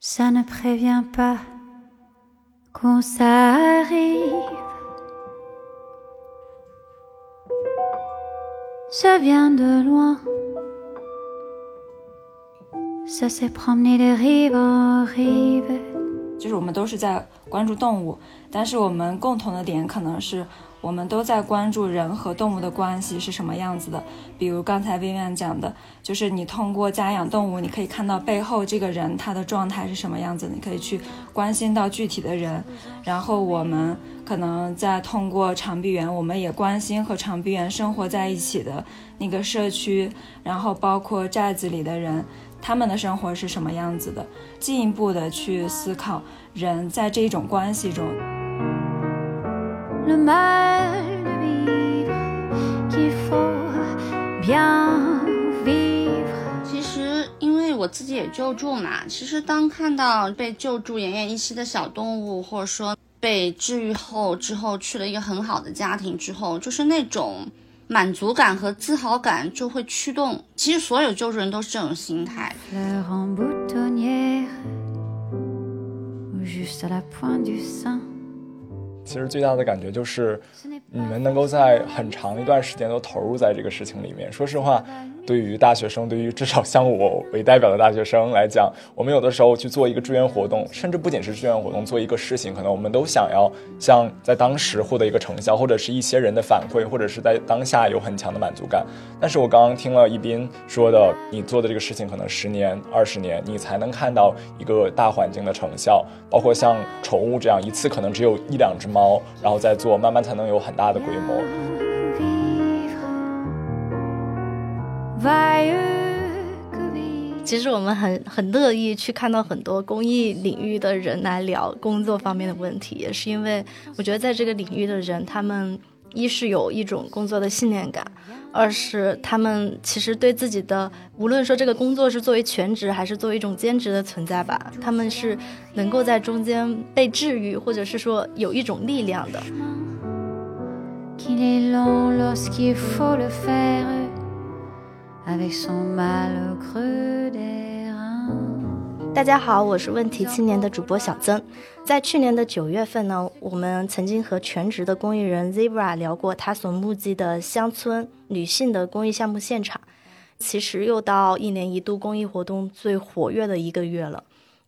Ça ne prévient pas quand ça arrive. Ça vient de loin. Ça s'est promené de rive en rive. 就是我们都是在关注动物，但是我们共同的点可能是 我们都在关注人和动物的关系是什么样子的。比如刚才薇薇讲的，就是你通过家养动物，你可以看到背后这个人他的状态是什么样子，你可以去关心到具体的人。然后我们可能在通过长臂猿，我们也关心和长臂猿生活在一起的那个社区，然后包括寨子里的人。他们的生活是什么样子的？进一步的去思考人在这种关系中。其实，因为我自己也救助嘛，其实当看到被救助奄奄一息的小动物，或者说被治愈后之后去了一个很好的家庭之后，就是那种。满足感和自豪感就会驱动，其实所有救助人都是这种心态。其实最大的感觉就是，你们能够在很长一段时间都投入在这个事情里面。说实话。对于大学生，对于至少像我为代表的大学生来讲，我们有的时候去做一个志愿活动，甚至不仅是志愿活动，做一个事情，可能我们都想要像在当时获得一个成效，或者是一些人的反馈，或者是在当下有很强的满足感。但是我刚刚听了一斌说的，你做的这个事情可能十年、二十年，你才能看到一个大环境的成效，包括像宠物这样，一次可能只有一两只猫，然后再做，慢慢才能有很大的规模。其实我们很很乐意去看到很多公益领域的人来聊工作方面的问题，也是因为我觉得在这个领域的人，他们一是有一种工作的信念感，二是他们其实对自己的无论说这个工作是作为全职还是作为一种兼职的存在吧，他们是能够在中间被治愈，或者是说有一种力量的。大家好，我是问题青年的主播小曾。在去年的九月份呢，我们曾经和全职的公益人 Zebra 聊过他所目击的乡村女性的公益项目现场。其实又到一年一度公益活动最活跃的一个月了，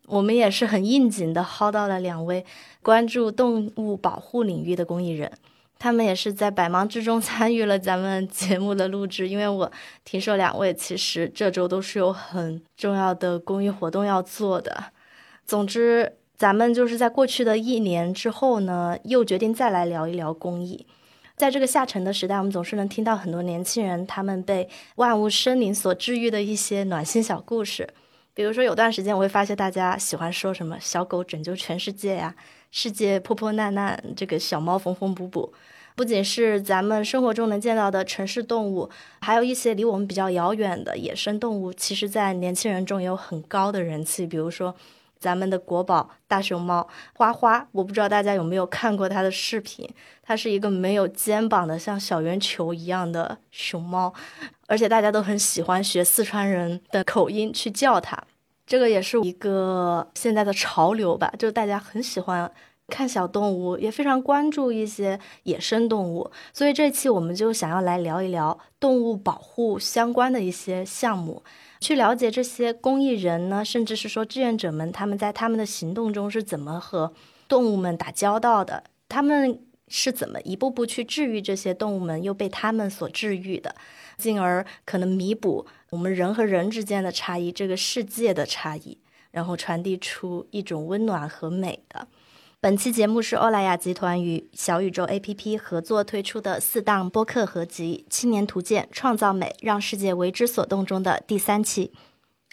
我们也是很应景的薅到了两位关注动物保护领域的公益人。他们也是在百忙之中参与了咱们节目的录制，因为我听说两位其实这周都是有很重要的公益活动要做的。总之，咱们就是在过去的一年之后呢，又决定再来聊一聊公益。在这个下沉的时代，我们总是能听到很多年轻人他们被万物生灵所治愈的一些暖心小故事。比如说，有段时间我会发现大家喜欢说什么“小狗拯救全世界”呀，“世界破破烂烂”，这个小猫缝缝补补。不仅是咱们生活中能见到的城市动物，还有一些离我们比较遥远的野生动物，其实，在年轻人中也有很高的人气。比如说，咱们的国宝大熊猫花花，我不知道大家有没有看过它的视频。它是一个没有肩膀的，像小圆球一样的熊猫，而且大家都很喜欢学四川人的口音去叫它。这个也是一个现在的潮流吧，就大家很喜欢。看小动物也非常关注一些野生动物，所以这期我们就想要来聊一聊动物保护相关的一些项目，去了解这些公益人呢，甚至是说志愿者们他们在他们的行动中是怎么和动物们打交道的，他们是怎么一步步去治愈这些动物们，又被他们所治愈的，进而可能弥补我们人和人之间的差异，这个世界的差异，然后传递出一种温暖和美的。本期节目是欧莱雅集团与小宇宙 APP 合作推出的四档播客合集《青年图鉴：创造美，让世界为之所动》中的第三期。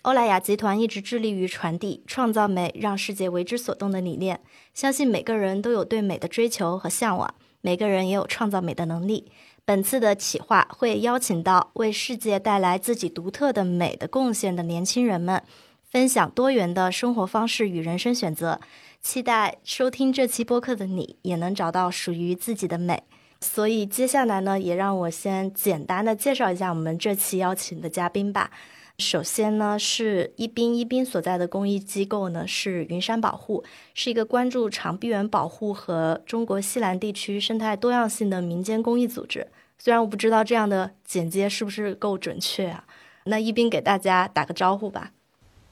欧莱雅集团一直致力于传递“创造美，让世界为之所动”的理念，相信每个人都有对美的追求和向往，每个人也有创造美的能力。本次的企划会邀请到为世界带来自己独特的美的贡献的年轻人们，分享多元的生活方式与人生选择。期待收听这期播客的你也能找到属于自己的美。所以接下来呢，也让我先简单的介绍一下我们这期邀请的嘉宾吧。首先呢，是一斌一斌所在的公益机构呢是云山保护，是一个关注长臂猿保护和中国西南地区生态多样性的民间公益组织。虽然我不知道这样的简介是不是够准确啊，那一斌给大家打个招呼吧。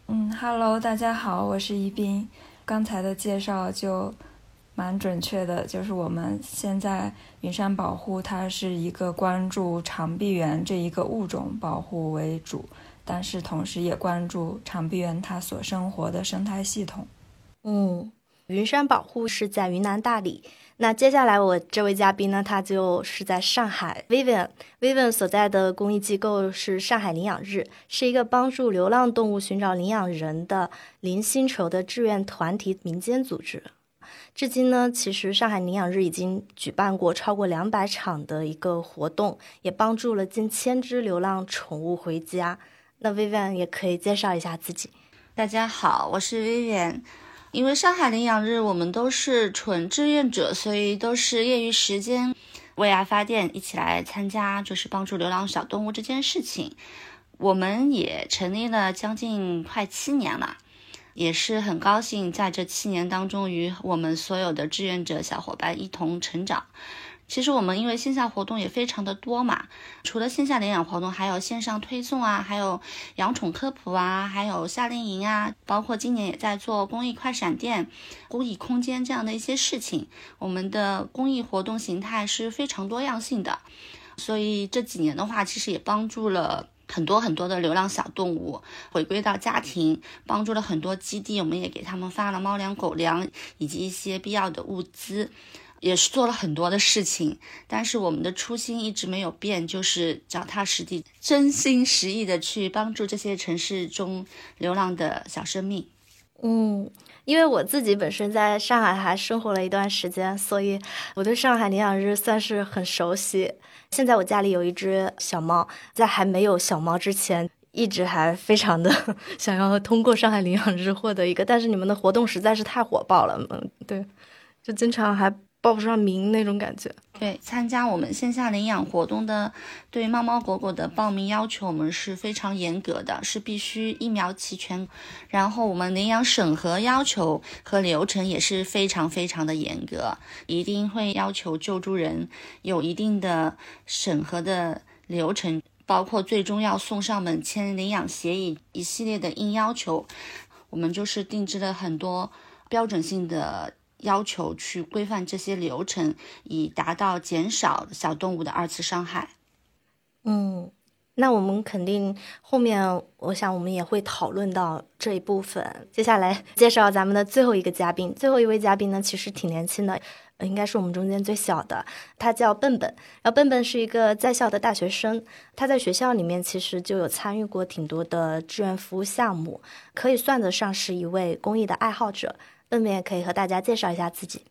嗯，Hello，大家好，我是一斌。刚才的介绍就蛮准确的，就是我们现在云山保护它是一个关注长臂猿这一个物种保护为主。但是同时也关注长臂猿它所生活的生态系统。嗯，云山保护是在云南大理。那接下来我这位嘉宾呢，他就是在上海。Vivian，Vivian 所在的公益机构是上海领养日，是一个帮助流浪动物寻找领养人的零薪酬的志愿团体民间组织。至今呢，其实上海领养日已经举办过超过两百场的一个活动，也帮助了近千只流浪宠物回家。那 Vivian 也可以介绍一下自己。大家好，我是 Vivian。因为上海领养日我们都是纯志愿者，所以都是业余时间为爱发电，一起来参加，就是帮助流浪小动物这件事情。我们也成立了将近快七年了，也是很高兴在这七年当中与我们所有的志愿者小伙伴一同成长。其实我们因为线下活动也非常的多嘛，除了线下领养活动，还有线上推送啊，还有养宠科普啊，还有夏令营啊，包括今年也在做公益快闪店、公益空间这样的一些事情。我们的公益活动形态是非常多样性的，所以这几年的话，其实也帮助了很多很多的流浪小动物回归到家庭，帮助了很多基地，我们也给他们发了猫粮、狗粮以及一些必要的物资。也是做了很多的事情，但是我们的初心一直没有变，就是脚踏实地、真心实意的去帮助这些城市中流浪的小生命。嗯，因为我自己本身在上海还生活了一段时间，所以我对上海领养日算是很熟悉。现在我家里有一只小猫，在还没有小猫之前，一直还非常的 想要通过上海领养日获得一个，但是你们的活动实在是太火爆了，嗯，对，就经常还。报不上名那种感觉。对，参加我们线下领养活动的，对猫猫狗狗的报名要求，我们是非常严格的，是必须疫苗齐全。然后我们领养审核要求和流程也是非常非常的严格，一定会要求救助人有一定的审核的流程，包括最终要送上门签领养协议一系列的硬要求。我们就是定制了很多标准性的。要求去规范这些流程，以达到减少小动物的二次伤害。嗯，那我们肯定后面，我想我们也会讨论到这一部分。接下来介绍咱们的最后一个嘉宾，最后一位嘉宾呢，其实挺年轻的，应该是我们中间最小的。他叫笨笨，然后笨笨是一个在校的大学生，他在学校里面其实就有参与过挺多的志愿服务项目，可以算得上是一位公益的爱好者。笨笨也可以和大家介绍一下自己。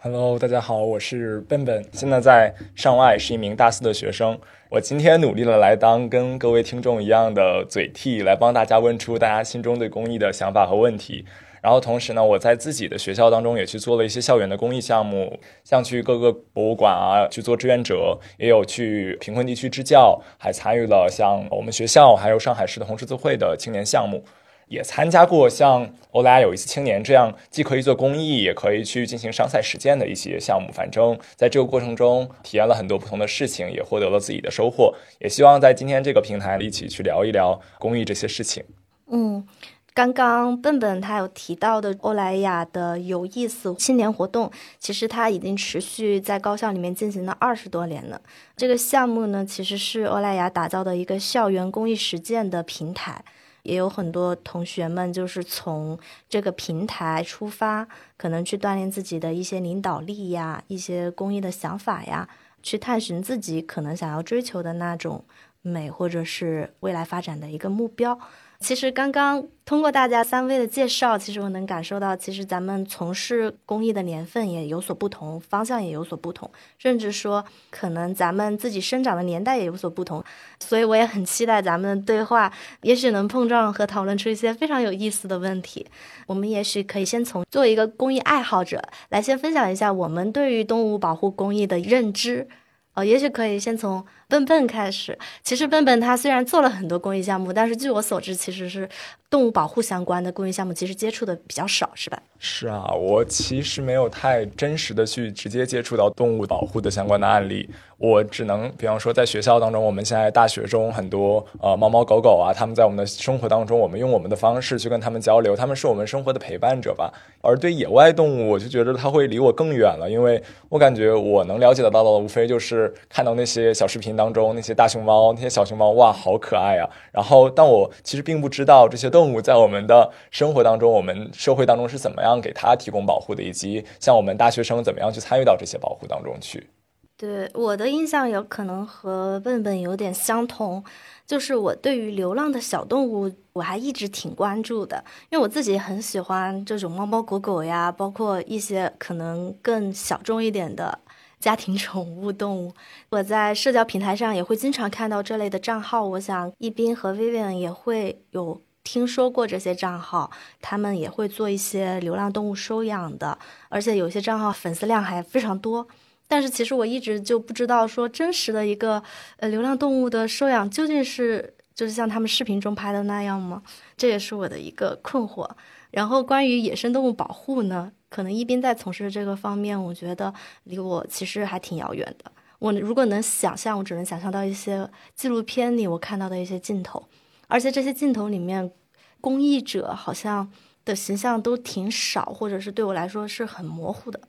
Hello，大家好，我是笨笨，现在在上外，是一名大四的学生。我今天努力的来当跟各位听众一样的嘴替，来帮大家问出大家心中对公益的想法和问题。然后同时呢，我在自己的学校当中也去做了一些校园的公益项目，像去各个博物馆啊去做志愿者，也有去贫困地区支教，还参与了像我们学校还有上海市的红十字会的青年项目。也参加过像欧莱雅有一次青年这样，既可以做公益，也可以去进行商赛实践的一些项目。反正在这个过程中，体验了很多不同的事情，也获得了自己的收获。也希望在今天这个平台一起去聊一聊公益这些事情。嗯，刚刚笨笨他有提到的欧莱雅的有意思青年活动，其实它已经持续在高校里面进行了二十多年了。这个项目呢，其实是欧莱雅打造的一个校园公益实践的平台。也有很多同学们就是从这个平台出发，可能去锻炼自己的一些领导力呀，一些公益的想法呀，去探寻自己可能想要追求的那种美，或者是未来发展的一个目标。其实刚刚通过大家三位的介绍，其实我能感受到，其实咱们从事公益的年份也有所不同，方向也有所不同，甚至说可能咱们自己生长的年代也有所不同。所以我也很期待咱们的对话，也许能碰撞和讨论出一些非常有意思的问题。我们也许可以先从作为一个公益爱好者来先分享一下我们对于动物保护公益的认知。哦，也许可以先从笨笨开始。其实笨笨他虽然做了很多公益项目，但是据我所知，其实是动物保护相关的公益项目，其实接触的比较少，是吧？是啊，我其实没有太真实的去直接接触到动物保护的相关的案例。我只能，比方说，在学校当中，我们现在大学中很多呃猫猫狗狗啊，他们在我们的生活当中，我们用我们的方式去跟他们交流，他们是我们生活的陪伴者吧。而对野外动物，我就觉得它会离我更远了，因为我感觉我能了解得到的，无非就是看到那些小视频当中那些大熊猫、那些小熊猫，哇，好可爱啊！然后，但我其实并不知道这些动物在我们的生活当中，我们社会当中是怎么样给它提供保护的，以及像我们大学生怎么样去参与到这些保护当中去。对我的印象有可能和笨笨有点相同，就是我对于流浪的小动物，我还一直挺关注的，因为我自己很喜欢这种猫猫狗狗呀，包括一些可能更小众一点的家庭宠物动物。我在社交平台上也会经常看到这类的账号，我想一斌和 Vivian 也会有听说过这些账号，他们也会做一些流浪动物收养的，而且有些账号粉丝量还非常多。但是其实我一直就不知道说真实的一个呃流浪动物的收养究竟是就是像他们视频中拍的那样吗？这也是我的一个困惑。然后关于野生动物保护呢，可能一边在从事这个方面，我觉得离我其实还挺遥远的。我如果能想象，我只能想象到一些纪录片里我看到的一些镜头，而且这些镜头里面公益者好像的形象都挺少，或者是对我来说是很模糊的。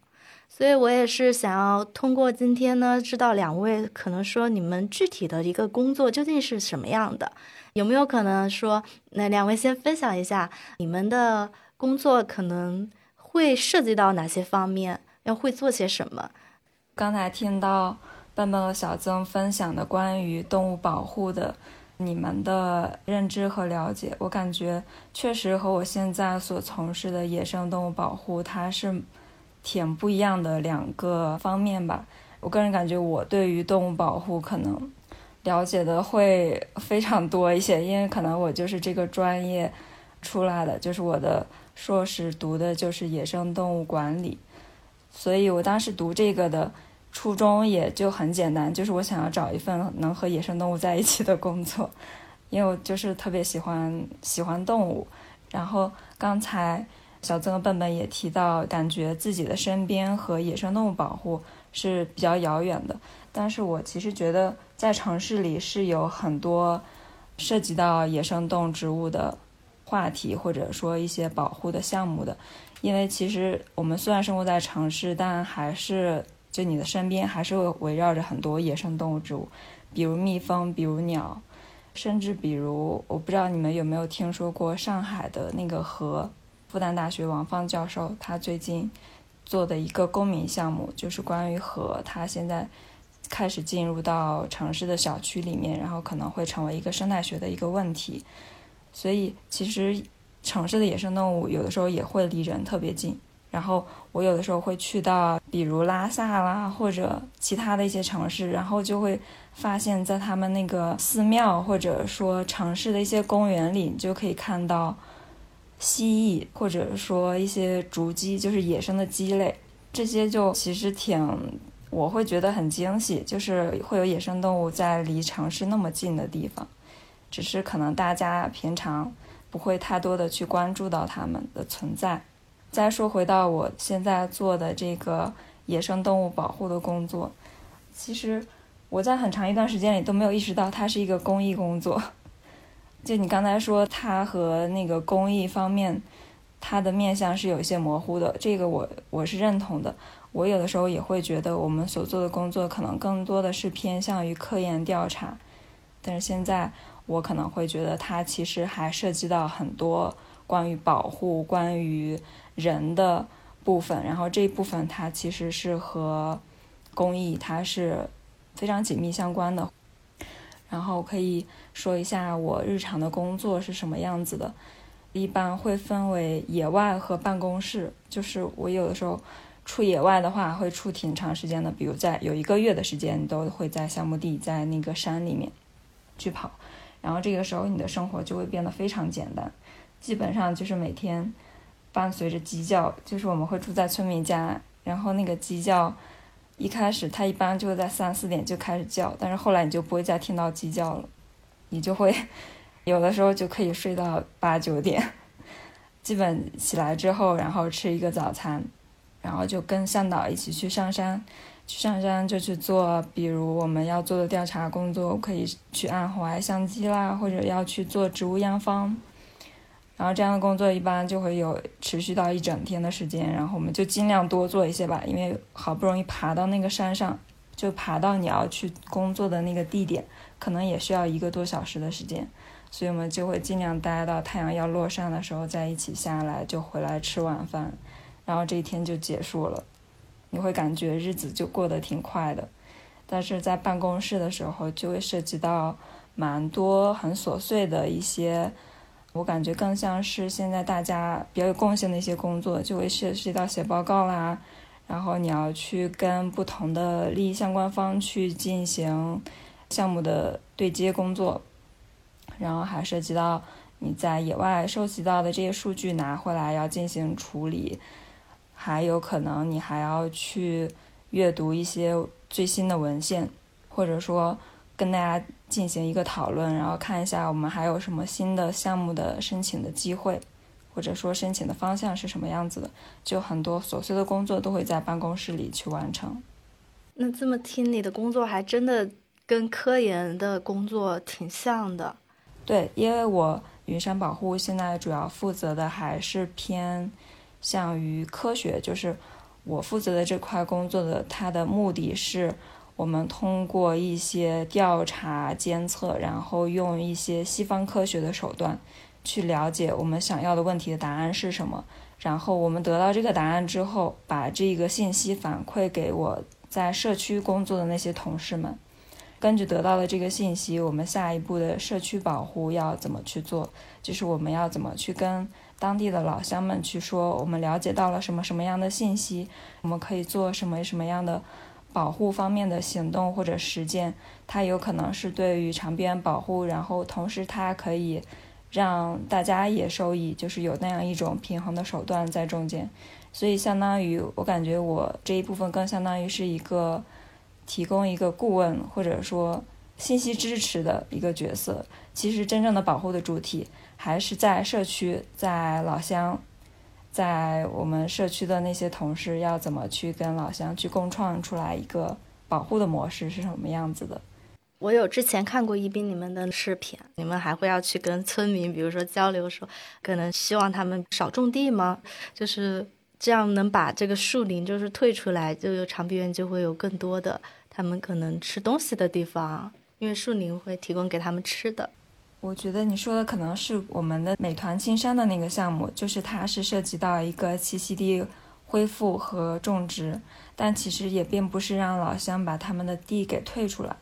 所以我也是想要通过今天呢，知道两位可能说你们具体的一个工作究竟是什么样的，有没有可能说，那两位先分享一下你们的工作可能会涉及到哪些方面，要会做些什么？刚才听到笨笨和小曾分享的关于动物保护的你们的认知和了解，我感觉确实和我现在所从事的野生动物保护它是。挺不一样的两个方面吧。我个人感觉，我对于动物保护可能了解的会 非常多一些，因为可能我就是这个专业出来的，就是我的硕士读的就是野生动物管理，所以我当时读这个的初衷也就很简单，就是我想要找一份能和野生动物在一起的工作，因为我就是特别喜欢喜欢动物。然后刚才。小曾和笨笨也提到，感觉自己的身边和野生动物保护是比较遥远的。但是我其实觉得，在城市里是有很多涉及到野生动植物的话题，或者说一些保护的项目的。因为其实我们虽然生活在城市，但还是就你的身边还是会围绕着很多野生动物植物，比如蜜蜂，比如鸟，甚至比如我不知道你们有没有听说过上海的那个河。复旦大学王芳教授他最近做的一个公民项目，就是关于和，它现在开始进入到城市的小区里面，然后可能会成为一个生态学的一个问题。所以其实城市的野生动物有的时候也会离人特别近。然后我有的时候会去到比如拉萨啦，或者其他的一些城市，然后就会发现，在他们那个寺庙或者说城市的一些公园里，你就可以看到。蜥蜴，或者说一些竹鸡，就是野生的鸡类，这些就其实挺，我会觉得很惊喜，就是会有野生动物在离城市那么近的地方，只是可能大家平常不会太多的去关注到它们的存在。再说回到我现在做的这个野生动物保护的工作，其实我在很长一段时间里都没有意识到它是一个公益工作。就你刚才说，它和那个公益方面，它的面向是有一些模糊的，这个我我是认同的。我有的时候也会觉得，我们所做的工作可能更多的是偏向于科研调查，但是现在我可能会觉得，它其实还涉及到很多关于保护、关于人的部分，然后这一部分它其实是和公益它是非常紧密相关的。然后可以说一下我日常的工作是什么样子的，一般会分为野外和办公室。就是我有的时候出野外的话，会出挺长时间的，比如在有一个月的时间，都会在项目地，在那个山里面去跑。然后这个时候你的生活就会变得非常简单，基本上就是每天伴随着鸡叫，就是我们会住在村民家，然后那个鸡叫。一开始它一般就会在三四点就开始叫，但是后来你就不会再听到鸡叫了，你就会有的时候就可以睡到八九点。基本起来之后，然后吃一个早餐，然后就跟向导一起去上山。去上山就去做，比如我们要做的调查工作，可以去按红外相机啦，或者要去做植物样方。然后这样的工作一般就会有持续到一整天的时间，然后我们就尽量多做一些吧，因为好不容易爬到那个山上，就爬到你要去工作的那个地点，可能也需要一个多小时的时间。所以我们就会尽量待到太阳要落山的时候再一起下来，就回来吃晚饭，然后这一天就结束了。你会感觉日子就过得挺快的，但是在办公室的时候就会涉及到蛮多很琐碎的一些，我感觉更像是现在大家比较有贡献的一些工作，就会涉及到写报告啦，然后你要去跟不同的利益相关方去进行项目的对接工作。然后还涉及到你在野外收集到的这些数据拿回来要进行处理，还有可能你还要去阅读一些最新的文献，或者说跟大家进行一个讨论，然后看一下我们还有什么新的项目的申请的机会，或者说申请的方向是什么样子的，就很多琐碎的工作都会在办公室里去完成。那这么听你的工作还真的跟科研的工作挺像的。对，因为我云山保护现在主要负责的还是偏向于科学，就是我负责的这块工作的，它的目的是我们通过一些调查监测，然后用一些西方科学的手段去了解我们想要的问题的答案是什么，然后我们得到这个答案之后，把这个信息反馈给我在社区工作的那些同事们。根据得到的这个信息，我们下一步的社区保护要怎么去做？就是我们要怎么去跟当地的老乡们去说，我们了解到了什么什么样的信息，我们可以做什么什么样的保护方面的行动或者实践。它有可能是对于长边保护，然后同时它可以让大家也受益，就是有那样一种平衡的手段在中间。所以相当于我感觉我这一部分更相当于是一个。提供一个顾问或者说信息支持的一个角色，其实真正的保护的主体还是在社区，在老乡，在我们社区的那些同事要怎么去跟老乡去共创出来一个保护的模式是什么样子的？我有之前看过一斌你们的视频，你们还会要去跟村民，比如说交流，说可能希望他们少种地吗？就是这样能把这个树林就是退出来，就有长臂猿就会有更多的。他们可能吃东西的地方，因为树林会提供给他们吃的。我觉得你说的可能是我们的美团青山的那个项目，就是它是涉及到一个栖息地恢复和种植，但其实也并不是让老乡把他们的地给退出来，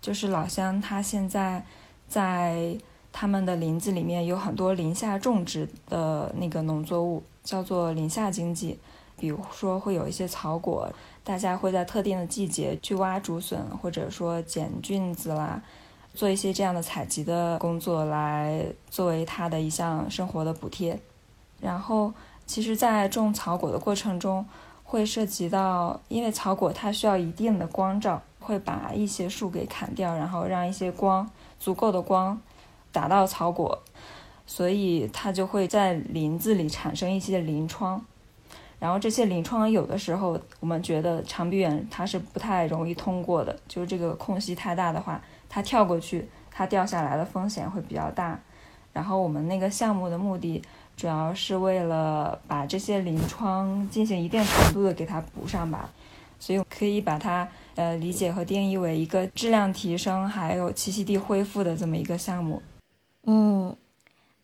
就是老乡他现在在他们的林子里面有很多林下种植的那个农作物，叫做林下经济，比如说会有一些草果。大家会在特定的季节去挖竹笋，或者说捡菌子啦，做一些这样的采集的工作，来作为他的一项生活的补贴。然后，其实，在种草果的过程中，会涉及到，因为草果它需要一定的光照，会把一些树给砍掉，然后让一些光足够的光打到草果，所以它就会在林子里产生一些林疮。然后这些临窗有的时候，我们觉得长臂猿它是不太容易通过的，就是这个空隙太大的话，它跳过去，它掉下来的风险会比较大。然后我们那个项目的目的，主要是为了把这些临窗进行一定程度的给它补上吧，所以可以把它呃理解和定义为一个质量提升还有栖息地恢复的这么一个项目。嗯。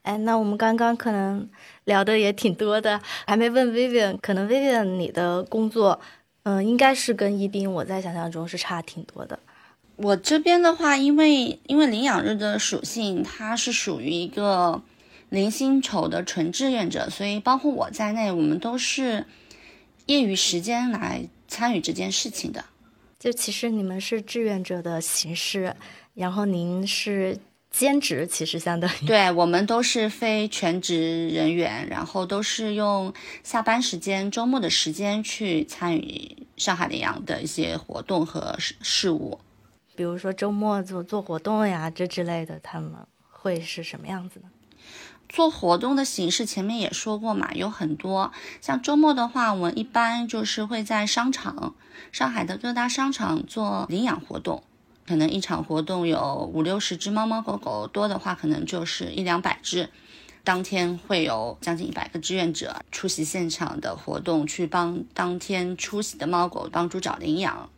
哎，那我们刚刚可能聊的也挺多的，还没问 Vivian，可能 Vivian 你的工作，嗯，应该是跟一斌我在想象中是差挺多的。我这边的话，因为因为领养日的属性，它是属于一个零薪酬的纯志愿者，所以包括我在内，我们都是业余时间来参与这件事情的。就其实你们是志愿者的形式，然后您是。兼职其实相当于对我们都是非全职人员，然后都是用下班时间、周末的时间去参与上海领养的一些活动和事事务，比如说周末做做活动呀，这之类的，他们会是什么样子呢？做活动的形式前面也说过嘛，有很多。像周末的话，我们一般就是会在商场，上海的各大商场做领养活动，可能一场活动有五六十只猫猫狗狗，多的话可能就是一两百只。当天会有将近一百个志愿者出席现场的活动，去帮当天出席的猫狗帮助找领养。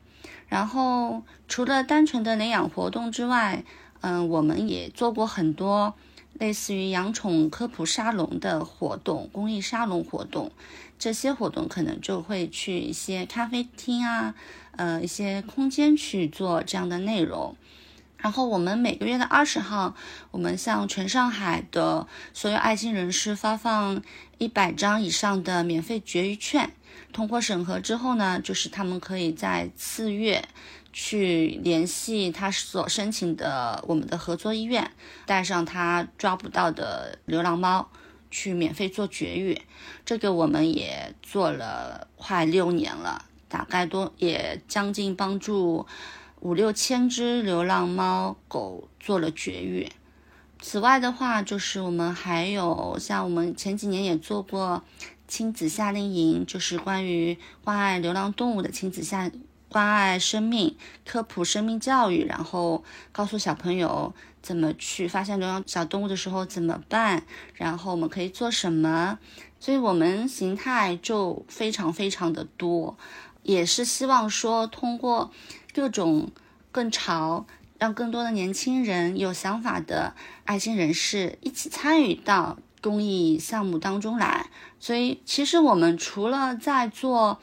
然后除了单纯的领养活动之外，嗯，我们也做过很多。类似于养宠科普沙龙的活动、公益沙龙活动，这些活动可能就会去一些咖啡厅啊，呃，一些空间去做这样的内容。然后我们每个月的二十号，我们向全上海的所有爱心人士发放一百张以上的免费绝育券。通过审核之后呢，就是他们可以在次月。去联系他所申请的我们的合作医院，带上他抓不到的流浪猫，去免费做绝育。这个我们也做了快六年了，大概多也将近帮助五六千只流浪猫狗做了绝育。此外的话，就是我们还有像我们前几年也做过亲子夏令营，就是关于关爱流浪动物的亲子夏。关爱生命、科普生命教育，然后告诉小朋友怎么去发现流浪小动物的时候怎么办，然后我们可以做什么。所以，我们形态就非常非常的多，也是希望说通过各种更潮，让更多的年轻人有想法的爱心人士一起参与到公益项目当中来。所以，其实我们除了在做。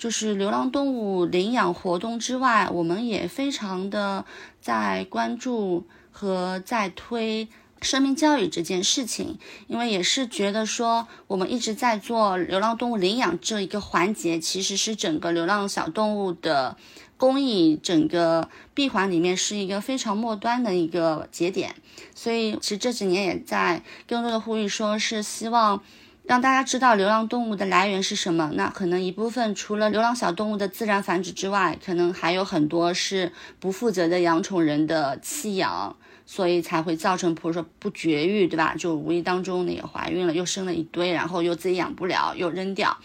就是流浪动物领养活动之外，我们也非常的在关注和在推生命教育这件事情，因为也是觉得说，我们一直在做流浪动物领养这一个环节，其实是整个流浪小动物的公益整个闭环里面是一个非常末端的一个节点，所以其实这几年也在更多的呼吁，说是希望。让大家知道流浪动物的来源是什么？那可能一部分除了流浪小动物的自然繁殖之外，可能还有很多是不负责的养宠人的弃养，所以才会造成，比如说不绝育，对吧？就无意当中那个怀孕了，又生了一堆，然后又自己养不了，又扔掉。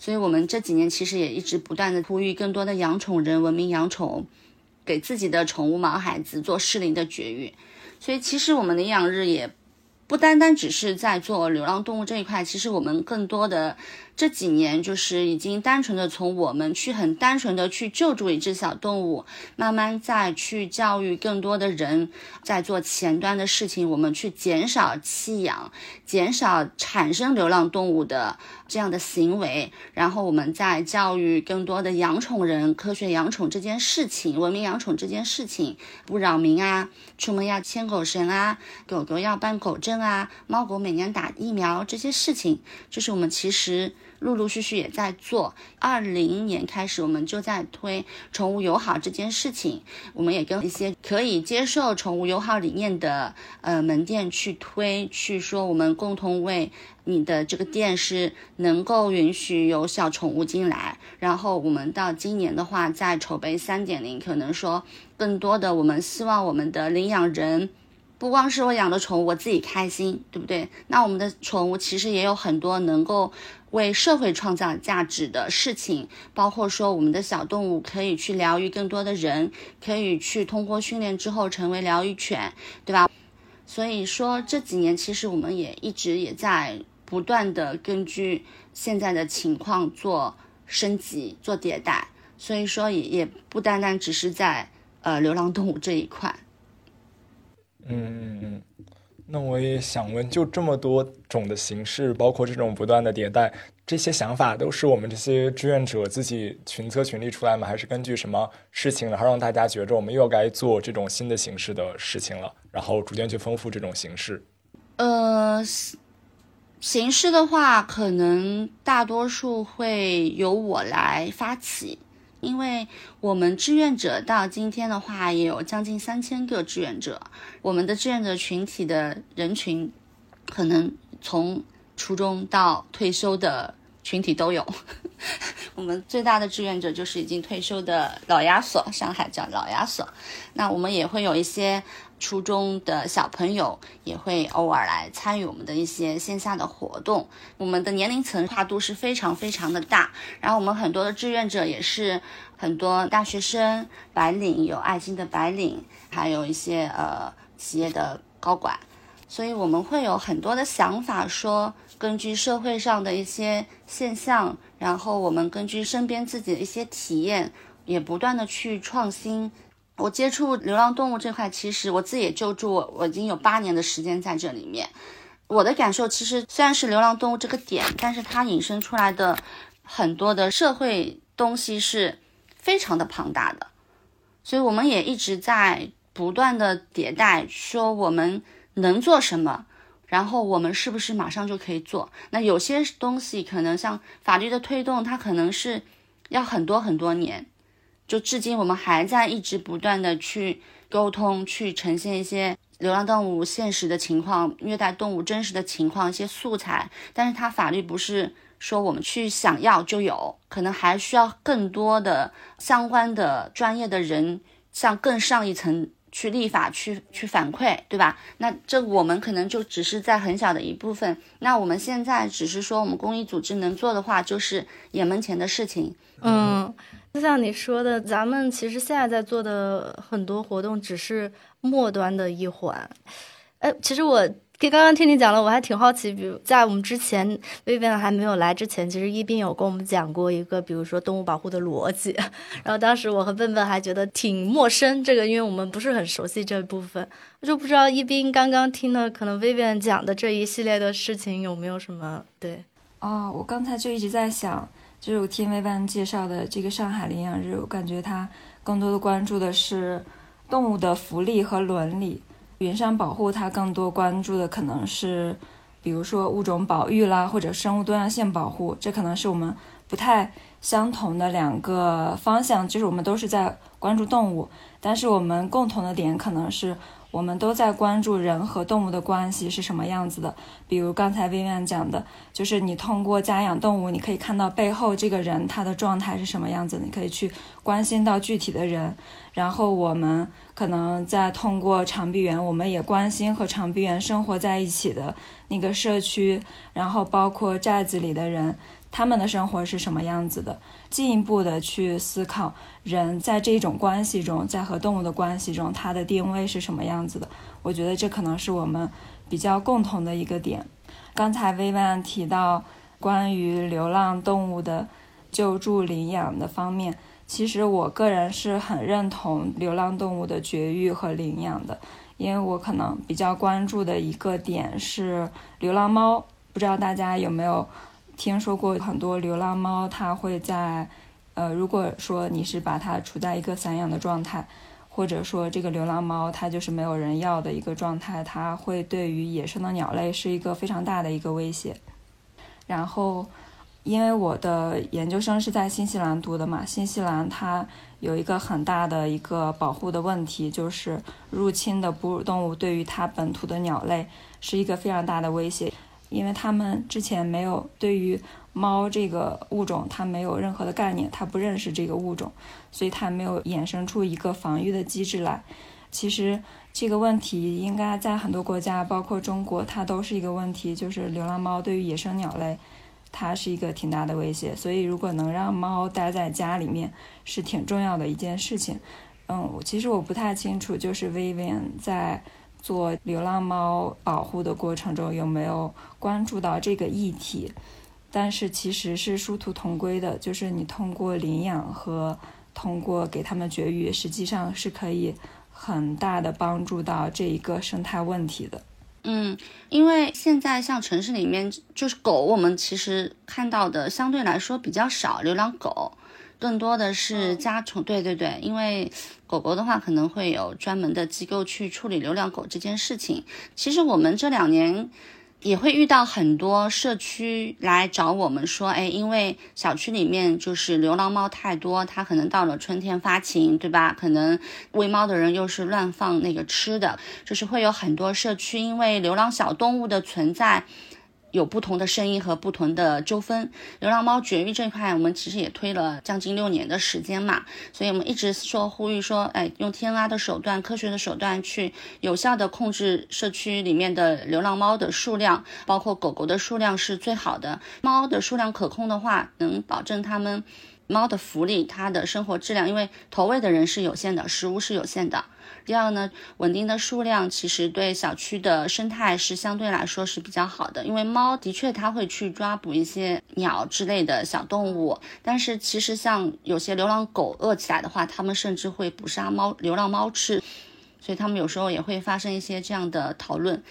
所以我们这几年其实也一直不断的呼吁更多的养宠人文明养宠，给自己的宠物毛孩子做适龄的绝育。所以其实我们的养日也。不单单只是在做流浪动物这一块，其实我们更多的。这几年就是已经单纯的从我们去很单纯的去救助一只小动物，慢慢再去教育更多的人，在做前端的事情，我们去减少弃养，减少产生流浪动物的这样的行为，然后我们再教育更多的养宠人，科学养宠这件事情，文明养宠这件事情，不扰民啊，出门要牵狗绳啊，狗狗要办狗证啊，猫狗每年打疫苗这些事情，就是我们其实。陆陆续续也在做。二零年开始，我们就在推宠物友好这件事情。我们也跟一些可以接受宠物友好理念的呃门店去推，去说我们共同为你的这个店是能够允许有小宠物进来。然后我们到今年的话，在筹备三点零，可能说更多的，我们希望我们的领养人。不光是我养的宠物，我自己开心，对不对？那我们的宠物其实也有很多能够为社会创造价值的事情，包括说我们的小动物可以去疗愈更多的人，可以去通过训练之后成为疗愈犬，对吧？所以说这几年其实我们也一直也在不断的根据现在的情况做升级、做迭代，所以说也也不单单只是在呃流浪动物这一块。嗯嗯嗯，那我也想问，就这么多种的形式，包括这种不断的迭代，这些想法都是我们这些志愿者自己群策群力出来吗？还是根据什么事情，然后让大家觉着我们又该做这种新的形式的事情了，然后逐渐去丰富这种形式？呃，形式的话，可能大多数会由我来发起。因为我们志愿者到今天的话也有将近三千个志愿者，我们的志愿者群体的人群，可能从初中到退休的群体都有。我们最大的志愿者就是已经退休的老亚索，上海叫老亚索。那我们也会有一些初中的小朋友，也会偶尔来参与我们的一些线下的活动。我们的年龄层跨度是非常非常的大，然后我们很多的志愿者也是很多大学生、白领，有爱心的白领，还有一些呃企业的高管。所以我们会有很多的想法，说根据社会上的一些现象，然后我们根据身边自己的一些体验，也不断的去创新。我接触流浪动物这块，其实我自己也救助，我已经有八年的时间在这里面。我的感受其实虽然是流浪动物这个点，但是它引申出来的很多的社会东西是非常的庞大的。所以我们也一直在不断的迭代，说我们。能做什么？然后我们是不是马上就可以做？那有些东西可能像法律的推动，它可能是要很多很多年。就至今我们还在一直不断的去沟通，去呈现一些流浪动物现实的情况、虐待动物真实的情况一些素材。但是它法律不是说我们去想要就有，可能还需要更多的相关的专业的人向更上一层。去立法，去去反馈，对吧？那这我们可能就只是在很小的一部分。那我们现在只是说，我们公益组织能做的话，就是眼门前的事情。嗯，就像你说的，咱们其实现在在做的很多活动，只是末端的一环。哎，其实我。刚刚听你讲了，我还挺好奇。比如在我们之前，Vivian 还没有来之前，其实一斌有跟我们讲过一个，比如说动物保护的逻辑。然后当时我和笨笨还觉得挺陌生，这个因为我们不是很熟悉这部分。我就不知道一斌刚刚听的，可能 Vivian 讲的这一系列的事情有没有什么对？哦，我刚才就一直在想，就是我听 Vivian 介绍的这个上海领养日，我感觉他更多的关注的是动物的福利和伦理。云山保护，它更多关注的可能是，比如说物种保育啦，或者生物多样性保护，这可能是我们不太相同的两个方向。就是我们都是在关注动物，但是我们共同的点可能是。我们都在关注人和动物的关系是什么样子的，比如刚才薇薇讲的，就是你通过家养动物，你可以看到背后这个人他的状态是什么样子，你可以去关心到具体的人。然后我们可能在通过长臂猿，我们也关心和长臂猿生活在一起的那个社区，然后包括寨子里的人。他们的生活是什么样子的？进一步的去思考人在这种关系中，在和动物的关系中，它的定位是什么样子的？我觉得这可能是我们比较共同的一个点。刚才薇薇提到关于流浪动物的救助领养的方面，其实我个人是很认同流浪动物的绝育和领养的，因为我可能比较关注的一个点是流浪猫，不知道大家有没有？听说过很多流浪猫，它会在，呃，如果说你是把它处在一个散养的状态，或者说这个流浪猫它就是没有人要的一个状态，它会对于野生的鸟类是一个非常大的一个威胁。然后，因为我的研究生是在新西兰读的嘛，新西兰它有一个很大的一个保护的问题，就是入侵的哺乳动物对于它本土的鸟类是一个非常大的威胁。因为他们之前没有对于猫这个物种，它没有任何的概念，它不认识这个物种，所以它没有衍生出一个防御的机制来。其实这个问题应该在很多国家，包括中国，它都是一个问题，就是流浪猫对于野生鸟类，它是一个挺大的威胁。所以如果能让猫待在家里面，是挺重要的一件事情。嗯，其实我不太清楚，就是 Vivian 在。做流浪猫保护的过程中有没有关注到这个议题？但是其实是殊途同归的，就是你通过领养和通过给他们绝育，实际上是可以很大的帮助到这一个生态问题的。嗯，因为现在像城市里面就是狗，我们其实看到的相对来说比较少，流浪狗。更多的是家宠，对对对，因为狗狗的话可能会有专门的机构去处理流浪狗这件事情。其实我们这两年也会遇到很多社区来找我们说，哎，因为小区里面就是流浪猫太多，它可能到了春天发情，对吧？可能喂猫的人又是乱放那个吃的，就是会有很多社区因为流浪小动物的存在。有不同的声音和不同的纠纷。流浪猫绝育这块，我们其实也推了将近六年的时间嘛，所以我们一直说呼吁说，哎，用天拉的手段、科学的手段去有效的控制社区里面的流浪猫的数量，包括狗狗的数量是最好的。猫的数量可控的话，能保证它们猫的福利、它的生活质量，因为投喂的人是有限的，食物是有限的。第二呢，稳定的数量其实对小区的生态是相对来说是比较好的，因为猫的确它会去抓捕一些鸟之类的小动物，但是其实像有些流浪狗饿起来的话，它们甚至会捕杀猫流浪猫吃，所以他们有时候也会发生一些这样的讨论。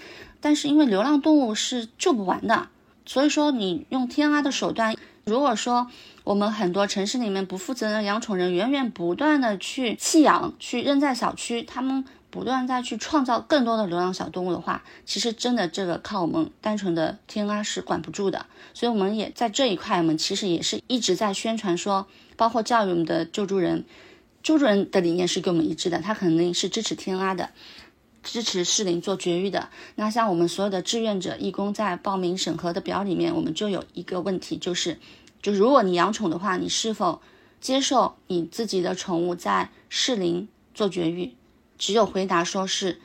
但是因为流浪动物是救不完的，所以说你用天拉的手段，如果说。我们很多城市里面不负责任的养宠人源源不断的去弃养、去扔在小区，他们不断再去创造更多的流浪小动物的话，其实真的这个靠我们单纯的天拉是管不住的。所以我们也在这一块，我们其实也是一直在宣传说，包括教育我们的救助人，救助人的理念是跟我们一致的，他肯定是支持天拉的，支持适龄做绝育的。那像我们所有的志愿者、义工在报名审核的表里面，我们就有一个问题就是。就如果你养宠的话，你是否接受你自己的宠物在适龄做绝育？只有回答说是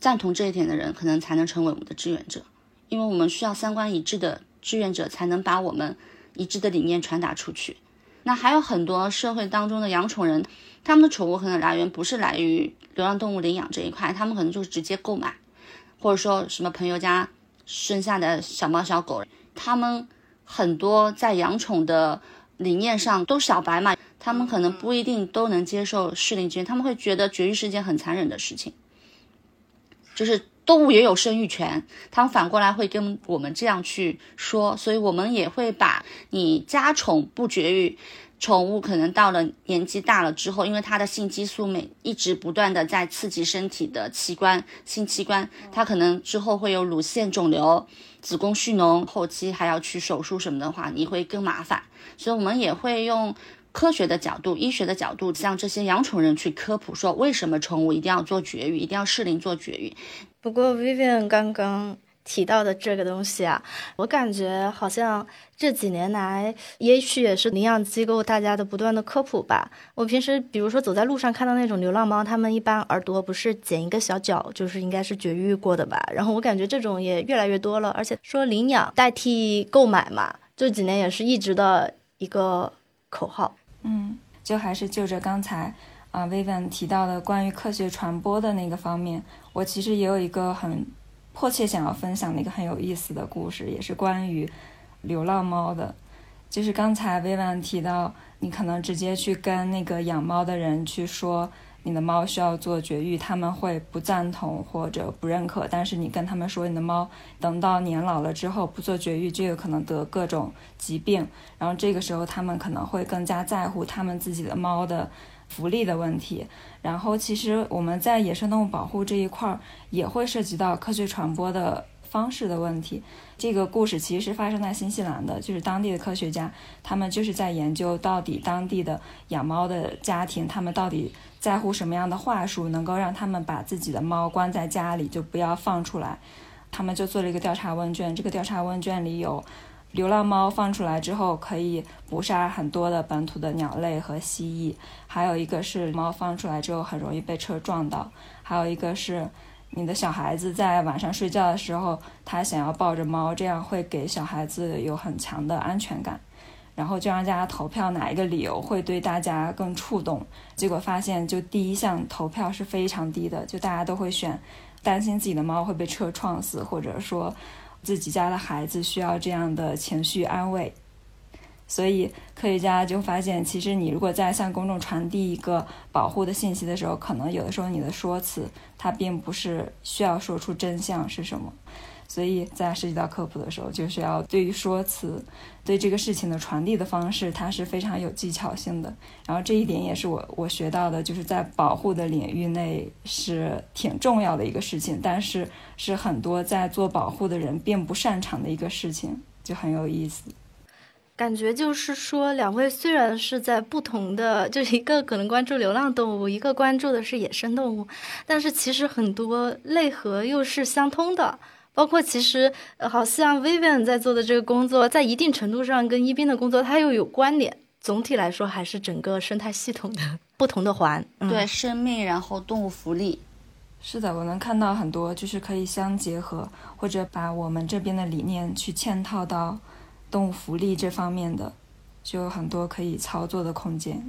赞同这一点的人，可能才能成为我们的志愿者。因为我们需要三观一致的志愿者，才能把我们一致的理念传达出去。那还有很多社会当中的养宠人，他们的宠物可能来源不是来于流浪动物领养这一块，他们可能就是直接购买，或者说什么朋友家生下的小猫小狗，他们。很多在养宠的理念上都小白嘛，他们可能不一定都能接受适龄绝育，他们会觉得绝育是件很残忍的事情。就是动物也有生育权，他们反过来会跟我们这样去说，所以我们也会把你家宠不绝育。宠物可能到了年纪大了之后，因为它的性激素每一直不断的在刺激身体的器官、性器官，它可能之后会有乳腺肿瘤、子宫蓄脓，后期还要去手术什么的话，你会更麻烦。所以我们也会用科学的角度、医学的角度，向这些养宠人去科普，说为什么宠物一定要做绝育，一定要适龄做绝育。不过 Vivian 刚刚。提到的这个东西啊，我感觉好像这几年来，也许也是领养机构大家的不断的科普吧。我平时比如说走在路上看到那种流浪猫，它们一般耳朵不是剪一个小角，就是应该是绝育过的吧。然后我感觉这种也越来越多了，而且说领养代替购买嘛，这几年也是一直的一个口号。嗯，就还是就着刚才啊 Vivian 提到的关于科学传播的那个方面，我其实也有一个很。迫切想要分享的一个很有意思的故事，也是关于流浪猫的。就是刚才薇婉提到，你可能直接去跟那个养猫的人去说你的猫需要做绝育，他们会不赞同或者不认可。但是你跟他们说你的猫等到年老了之后不做绝育，就有可能得各种疾病。然后这个时候他们可能会更加在乎他们自己的猫的。福利的问题，然后其实我们在野生动物保护这一块儿也会涉及到科学传播的方式的问题。这个故事其实是发生在新西兰的，就是当地的科学家，他们就是在研究到底当地的养猫的家庭，他们到底在乎什么样的话术，能够让他们把自己的猫关在家里，就不要放出来。他们就做了一个调查问卷，这个调查问卷里有。流浪猫放出来之后，可以捕杀很多的本土的鸟类和蜥蜴。还有一个是猫放出来之后很容易被车撞到。还有一个是你的小孩子在晚上睡觉的时候，他想要抱着猫，这样会给小孩子有很强的安全感。然后就让大家投票哪一个理由会对大家更触动。结果发现，就第一项投票是非常低的，就大家都会选担心自己的猫会被车撞死，或者说。自己家的孩子需要这样的情绪安慰，所以科学家就发现，其实你如果在向公众传递一个保护的信息的时候，可能有的时候你的说辞它并不是需要说出真相是什么。所以在涉及到科普的时候，就是要对于说辞、对这个事情的传递的方式，它是非常有技巧性的。然后这一点也是我我学到的，就是在保护的领域内是挺重要的一个事情，但是是很多在做保护的人并不擅长的一个事情，就很有意思。感觉就是说，两位虽然是在不同的，就一个可能关注流浪动物，一个关注的是野生动物，但是其实很多内核又是相通的。包括其实好像 Vivian 在做的这个工作，在一定程度上跟一斌的工作它又有关联。总体来说，还是整个生态系统的不同的环。对，生命，然后动物福利。是的，我能看到很多就是可以相结合，或者把我们这边的理念去嵌套到动物福利这方面的，就有很多可以操作的空间。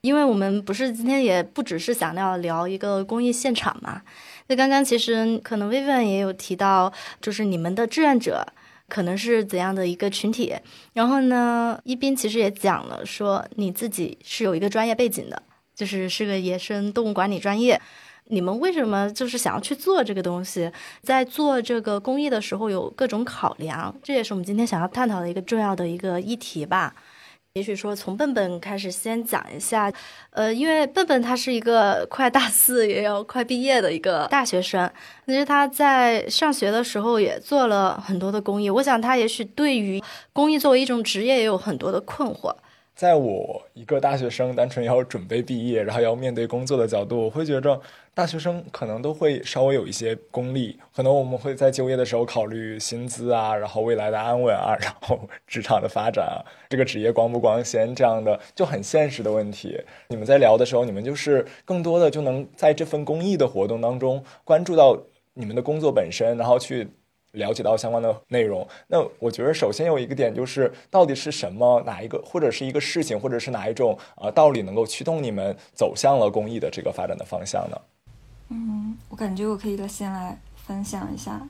因为我们不是今天也不只是想要聊一个公益现场嘛，那刚刚其实可能 Vivian 也有提到，就是你们的志愿者可能是怎样的一个群体，然后呢，一斌其实也讲了，说你自己是有一个专业背景的，就是是个野生动物管理专业。你们为什么就是想要去做这个东西？在做这个公益的时候有各种考量，这也是我们今天想要探讨的一个重要的一个议题吧。也许说从笨笨开始先讲一下，呃，因为笨笨他是一个快大四也要快毕业的一个大学生，其实他在上学的时候也做了很多的公益。我想他也许对于公益作为一种职业也有很多的困惑。在我一个大学生单纯要准备毕业，然后要面对工作的角度，我会觉着大学生可能都会稍微有一些功利，可能我们会在就业的时候考虑薪资啊，然后未来的安稳啊，然后职场的发展啊，这个职业光不光鲜这样的就很现实的问题。你们在聊的时候，你们就是更多的就能在这份公益的活动当中关注到你们的工作本身，然后去。了解到相关的内容，那我觉得首先有一个点就是，到底是什么哪一个或者是一个事情，或者是哪一种呃道理能够驱动你们走向了公益的这个发展的方向呢？嗯，我感觉我可以先来分享一下，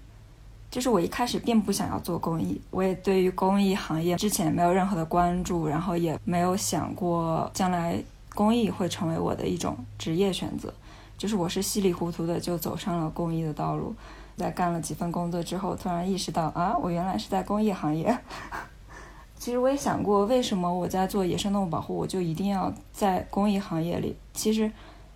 就是我一开始并不想要做公益，我也对于公益行业之前没有任何的关注，然后也没有想过将来公益会成为我的一种职业选择，就是我是稀里糊涂的就走上了公益的道路。在干了几份工作之后，突然意识到啊，我原来是在公益行业。其实我也想过，为什么我在做野生动物保护，我就一定要在公益行业里？其实，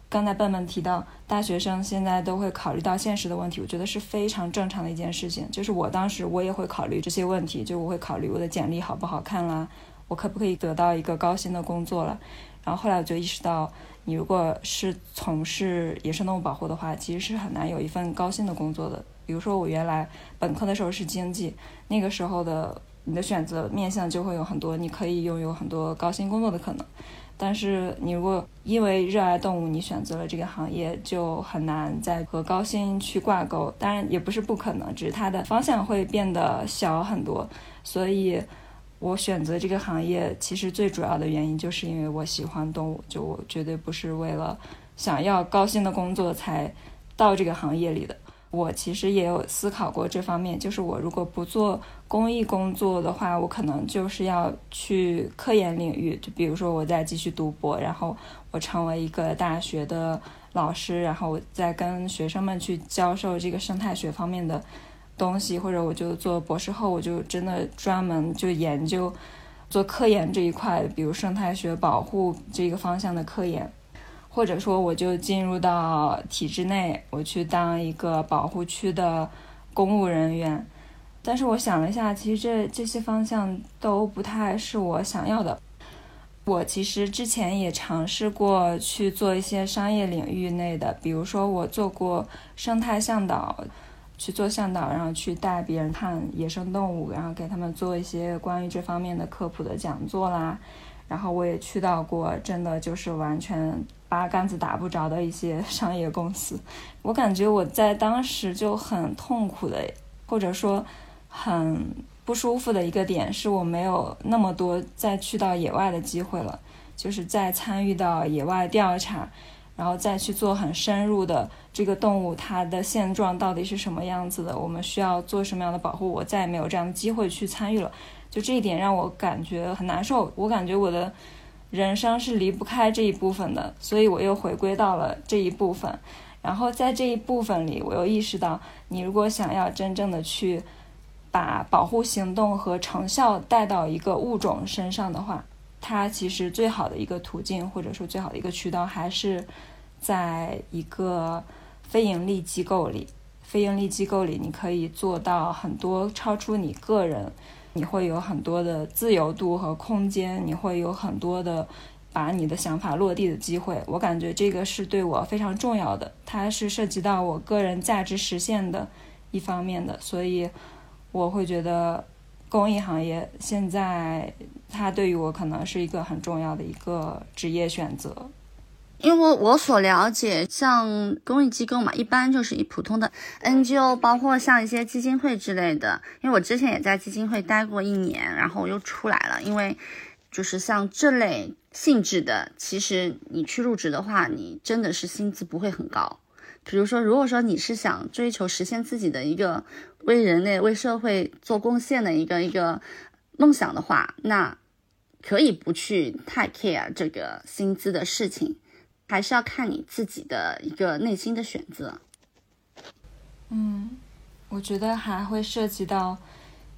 刚才笨笨提到，大学生现在都会考虑到现实的问题，我觉得是非常正常的一件事情。就是我当时我也会考虑这些问题，就我会考虑我的简历好不好看啦，我可不可以得到一个高薪的工作了。然后后来我就意识到。你如果是从事野生动物保护的话，其实是很难有一份高薪的工作的。比如说，我原来本科的时候是经济，那个时候的你的选择面向就会有很多，你可以拥有很多高薪工作的可能。但是你如果因为热爱动物，你选择了这个行业，就很难再和高薪去挂钩。当然也不是不可能，只是它的方向会变得小很多。所以。我选择这个行业，其实最主要的原因就是因为我喜欢动物，就我绝对不是为了想要高薪的工作才到这个行业里的。我其实也有思考过这方面，就是我如果不做公益工作的话，我可能就是要去科研领域，就比如说我在继续读博，然后我成为一个大学的老师，然后我再跟学生们去教授这个生态学方面的。东西，或者我就做博士后，我就真的专门就研究做科研这一块，比如生态学保护这个方向的科研，或者说我就进入到体制内，我去当一个保护区的公务人员。但是我想了一下，其实这这些方向都不太是我想要的。我其实之前也尝试过去做一些商业领域内的，比如说我做过生态向导。去做向导，然后去带别人看野生动物，然后给他们做一些关于这方面的科普的讲座啦。然后我也去到过，真的就是完全八竿子打不着的一些 商业公司。我感觉我在当时就很痛苦的，或者说很不舒服的一个点，是我没有那么多再去到野外的机会了，就是在参与到野外调查。然后再去做很深入的这个动物它的现状到底是什么样子的，我们需要做什么样的保护，我再也没有这样的机会去参与了。就这一点让我感觉很难受，我感觉我的人生是离不开这一部分的，所以我又回归到了这一部分。然后在这一部分里，我又意识到，你如果想要真正的去把保护行动和成效带到一个物种身上的话，它其实最好的一个途径，或者说最好的一个渠道，还是在一个非盈利机构里。非盈利机构里，你可以做到很多超出你个人，你会有很多的自由度和空间，你会有很多的把你的想法落地的机会。我感觉这个是对我非常重要的，它是涉及到我个人价值实现的一方面的，所以我会觉得公益行业现在它对于我可能是一个很重要的一个职业选择。因为我所了解，像公益机构嘛，一般就是以普通的 NGO，包括像一些基金会之类的。因为我之前也在基金会待过一年，然后又出来了。因为就是像这类性质的，其实你去入职的话，你真的是薪资不会很高。比如说，如果说你是想追求实现自己的一个为人类、为社会做贡献的一个一个梦想的话，那可以不去太 care 这个薪资的事情。还是要看你自己的一个内心的选择。嗯，我觉得还会涉及到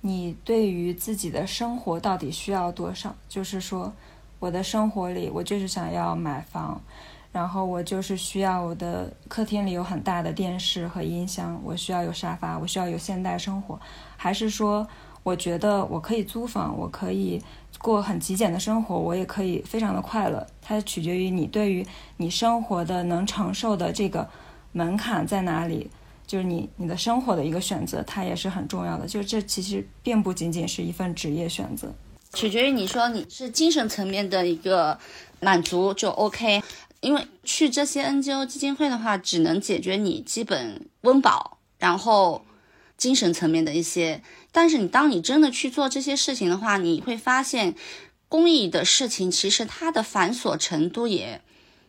你对于自己的生活到底需要多少。就是说，我的生活里，我就是想要买房，然后我就是需要我的客厅里有很大的电视和音箱，我需要有沙发，我需要有现代生活。还是说，我觉得我可以租房，我可以。过很极简的生活，我也可以非常的快乐。它取决于你对于你生活的能承受的这个门槛在哪里，就是你你的生活的一个选择，它也是很重要的。就这其实并不仅仅是一份职业选择，取决于你说你是精神层面的一个满足就 OK。因为去这些 NGO 基金会的话，只能解决你基本温饱，然后精神层面的一些。但是你当你真的去做这些事情的话，你会发现，公益的事情其实它的繁琐程度也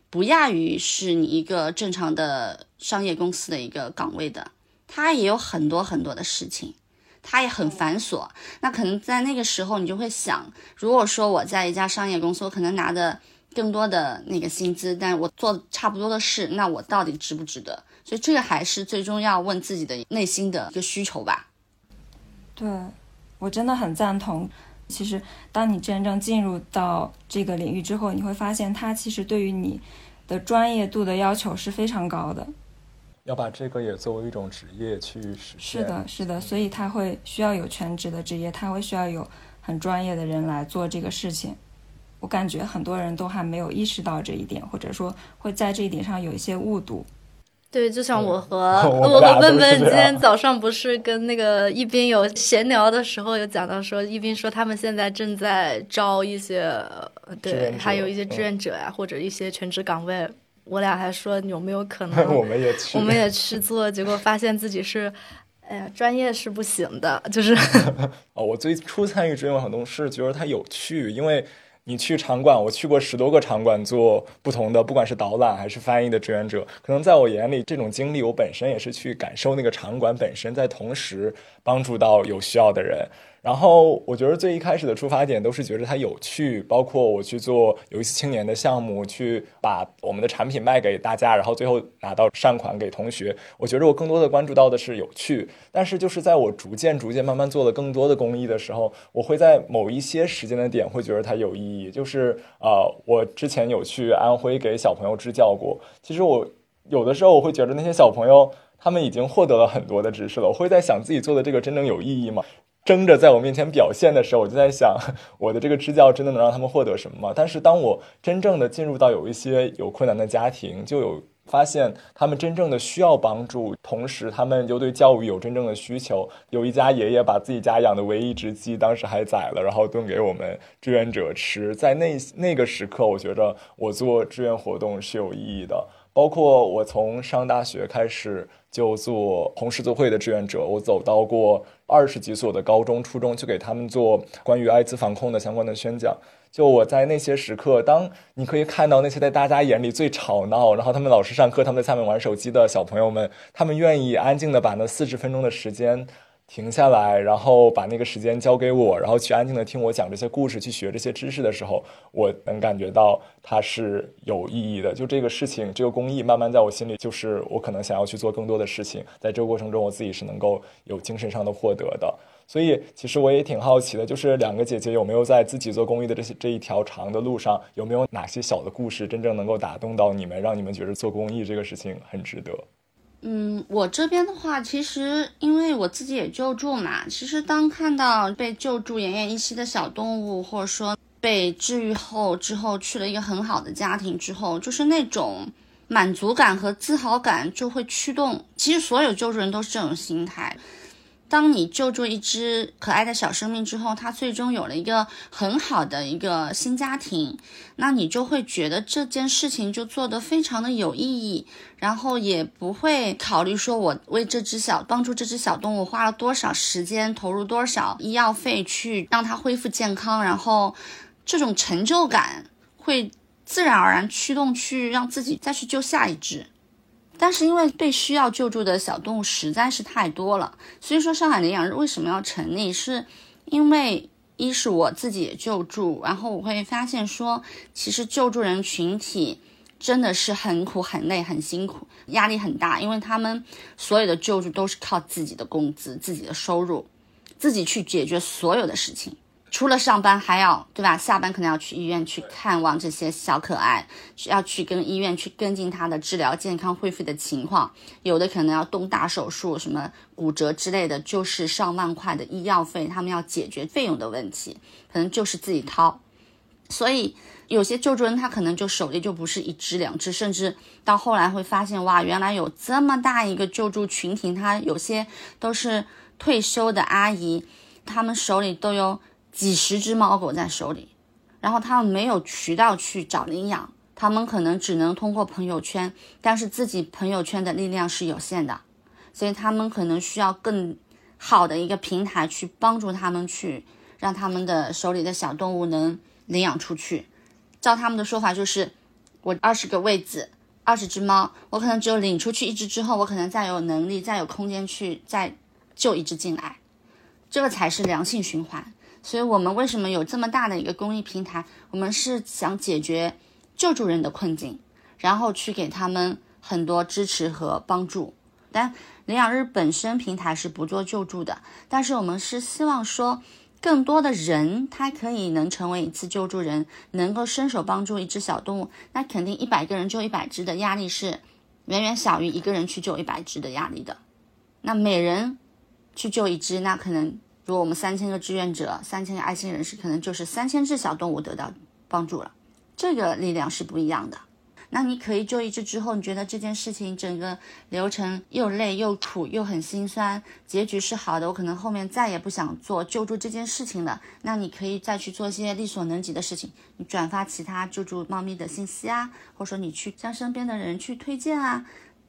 不亚于是你一个正常的商业公司的一个岗位的，它也有很多很多的事情，它也很繁琐。那可能在那个时候，你就会想，如果说我在一家商业公司，我可能拿的更多的那个薪资，但我做差不多的事，那我到底值不值得？所以这个还是最终要问自己的内心的一个需求吧。对，我真的很赞同。其实，当你真正进入到这个领域之后，你会发现，它其实对于你的专业度的要求是非常高的。要把这个也作为一种职业去实现。是的，是的，所以它会需要有全职的职业，它会需要有很专业的人来做这个事情。我感觉很多人都还没有意识到这一点，或者说会在这一点上有一些误读。对，就像我和 我和笨笨今天早上不是跟那个一斌有闲聊的时候，有讲到说，一斌说他们现在正在招一些，对，还有一些志愿者呀，或者一些全职岗位。我俩还说有没有可 能，我们也去，我们也去做，结果发现自己是，哎呀，专业是不行的，就是。哦，我最初参与志愿活动是觉得它有趣，因为。你去场馆，我去过十多个场馆做不同的，不管是导览还是翻译的志愿者。可能在我眼里，这种经历我本身也是去感受那个场馆本身，在同时帮助到有需要的人。然后我觉得最一开始的出发点都是觉得它有趣，包括我去做有一次青年的项目，去把我们的产品卖给大家，然后最后拿到善款给同学。我觉得我更多的关注到的是有趣，但是就是在我逐渐逐渐慢慢做了更多的公益的时候，我会在某一些时间的点会觉得它有意义。就是呃，我之前有去安徽给小朋友支教过，其实我有的时候我会觉得那些小朋友他们已经获得了很多的知识了，我会在想自己做的这个真正有意义吗？争着在我面前表现的时候，我就在想，我的这个支教真的能让他们获得什么吗？但是当我真正的进入到有一些有困难的家庭，就有发现他们真正的需要帮助，同时他们又对教育有真正的需求。有一家爷爷把自己家养的唯一一只鸡当时还宰了，然后炖给我们志愿者吃。在那 那个时刻，我觉得我做志愿活动是有意义的。包括我从上大学开始就做红十字会的志愿者，我走到过二十几所的高中、初中，就给他们做关于艾滋防控的相关的宣讲。就我在那些时刻，当你可以看到那些在大家眼里最吵闹，然后他们老师上课，他们在下面玩手机的小朋友们，他们愿意安静的把那四十分钟的时间。停下来，然后把那个时间交给我，然后去安静的听我讲这些故事，去学这些知识的时候，我能感觉到它是有意义的。就这个事情，这个公益，慢慢在我心里，就是我可能想要去做更多的事情。在这个过程中，我自己是能够有精神上的获得的。所以，其实我也挺好奇的，就是两个姐姐有没有在自己做公益的这些这一条长的路上，有没有哪些小的故事，真正能够打动到你们，让你们觉得做公益这个事情很值得。嗯，我这边的话，其实因为我自己也救助嘛，其实当看到被救助奄奄一息的小动物，或者说被治愈后之后去了一个很好的家庭之后，就是那种满足感和自豪感就会驱动。其实所有救助人都是这种心态。当你救助一只可爱的小生命之后，它最终有了一个很好的一个新家庭，那你就会觉得这件事情就做得非常的有意义，然后也不会考虑说我为这只小帮助这只小动物花了多少时间，投入多少医药费去让它恢复健康，然后这种成就感会自然而然驱动去让自己再去救下一只。但是因为被需要救助的小动物实在是太多了，所以说上海领养日为什么要成立？是因为一是我自己也救助，然后我会发现说，其实救助人群体真的是很苦、很累、很辛苦，压力很大，因为他们所有的救助都是靠自己的工资、自己的收入，自己去解决所有的事情。除了上班还要对吧？下班可能要去医院去看望这些小可爱，要去跟医院去跟进他的治疗、健康恢复的情况。有的可能要动大手术，什么骨折之类的，就是上万块的医药费，他们要解决费用的问题，可能就是自己掏。所以有些救助人他可能就手里就不是一只两只，甚至到后来会发现哇，原来有这么大一个救助群体，他有些都是退休的阿姨，他们手里都有。几十只猫狗在手里，然后他们没有渠道去找领养，他们可能只能通过朋友圈，但是自己朋友圈的力量是有限的，所以他们可能需要更好的一个平台去帮助他们去让他们的手里的小动物能领养出去。照他们的说法就是，我二十个位子，二十只猫，我可能只有领出去一只之后，我可能再有能力、再有空间去再救一只进来，这个才是良性循环。所以，我们为什么有这么大的一个公益平台？我们是想解决救助人的困境，然后去给他们很多支持和帮助。但领养日本身平台是不做救助的，但是我们是希望说，更多的人他可以能成为一次救助人，能够伸手帮助一只小动物。那肯定一百个人救一百只的压力是远远小于一个人去救一百只的压力的。那每人去救一只，那可能。如果我们三千个志愿者，三千个爱心人士，可能就是三千只小动物得到帮助了，这个力量是不一样的。那你可以救一只之后，你觉得这件事情整个流程又累又苦又很心酸，结局是好的，我可能后面再也不想做救助这件事情了。那你可以再去做一些力所能及的事情，你转发其他救助猫咪的信息啊，或者说你去向身边的人去推荐啊，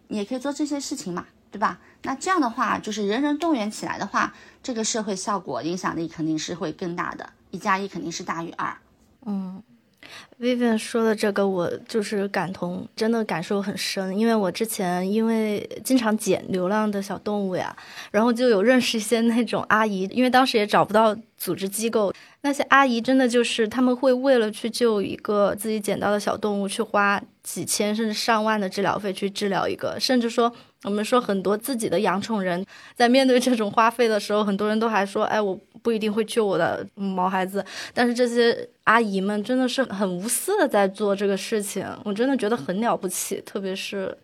你也可以做这些事情嘛。对吧？那这样的话，就是人人动员起来的话，这个社会效果影响力肯定是会更大的，一加一肯定是大于二。嗯，Vivian 说的这个，我就是感同，真的感受很深，因为我之前因为经常捡流浪的小动物呀，然后就有认识一些那种阿姨，因为当时也找不到组织机构。那些阿姨真的就是他们会为了去救一个自己捡到的小动物，去花几千甚至上万的治疗费去治疗一个。甚至说，我们说很多自己的养宠人在面对这种花费的时候，很多人都还说：“哎，我不一定会救我的毛孩子。”但是这些阿姨们真的是很无私的在做这个事情，我真的觉得很了不起。特别是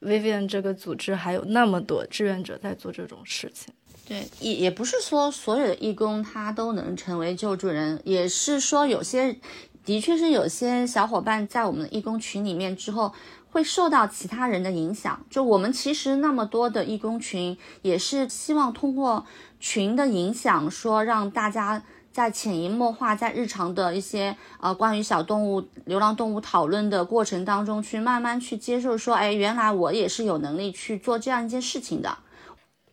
Vivian 这个组织还有那么多志愿者在做这种事情。对，也也不是说所有的义工他都能成为救助人，也是说有些，的确是有些小伙伴在我们的义工群里面之后，会受到其他人的影响。就我们其实那么多的义工群，也是希望通过群的影响，说让大家在潜移默化，在日常的一些呃关于小动物、流浪动物讨论的过程当中，去慢慢去接受，说，哎，原来我也是有能力去做这样一件事情的。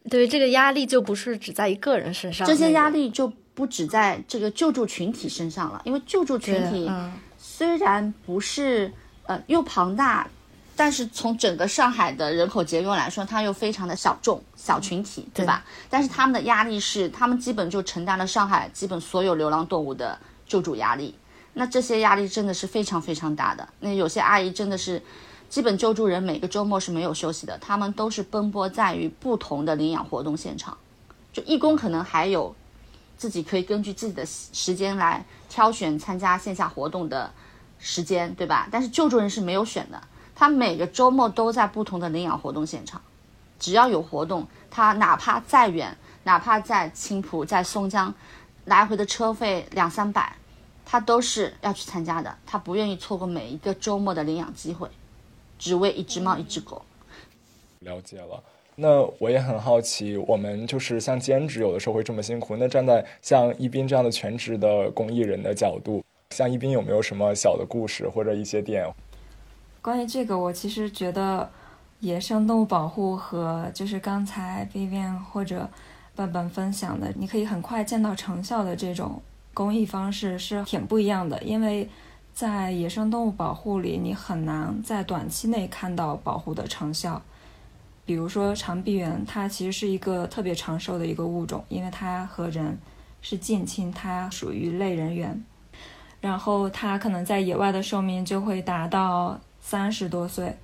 对这个压力就不是只在一个人身上，这些压力就不止在这个救助群体身上了。因为救助群体虽然不是呃又庞大，但是从整个上海的人口结构来说，它又非常的小众小群体，对吧？但是他们的压力是，他们基本就承担了上海基本所有流浪动物的救助压力。那这些压力真的是非常非常大的。那有些阿姨真的是。基本救助人每个周末是没有休息的，他们都是奔波在于不同的领养活动现场。就义工可能还有自己可以根据自己的时间来挑选参加线下活动的时间，对吧？但是救助人是没有选的，他每个周末都在不同的领养活动现场，只要有活动，他哪怕再远，哪怕在青浦、在松江，来回的车费两三百，他都是要去参加的，他不愿意错过每一个周末的领养机会。只为一只猫一只狗。了解了。那我也很好奇，我们就是像兼职，有的时候会这么辛苦。那站在像一斌这样的全职的公益人的角度，像一斌有没有什么小的故事或者一些点？关于这个，我其实觉得野生动物保护和就是刚才 Vivian 或者笨笨分享的，你可以很快见到成效的这种公益方式是挺不一样的。因为在野生动物保护里，你很难在短期内看到保护的成效。比如说长臂猿，它其实是一个特别长寿的一个物种，因为它和人是近亲，它属于类人猿。然后它可能在野外的寿命就会达到三十多岁。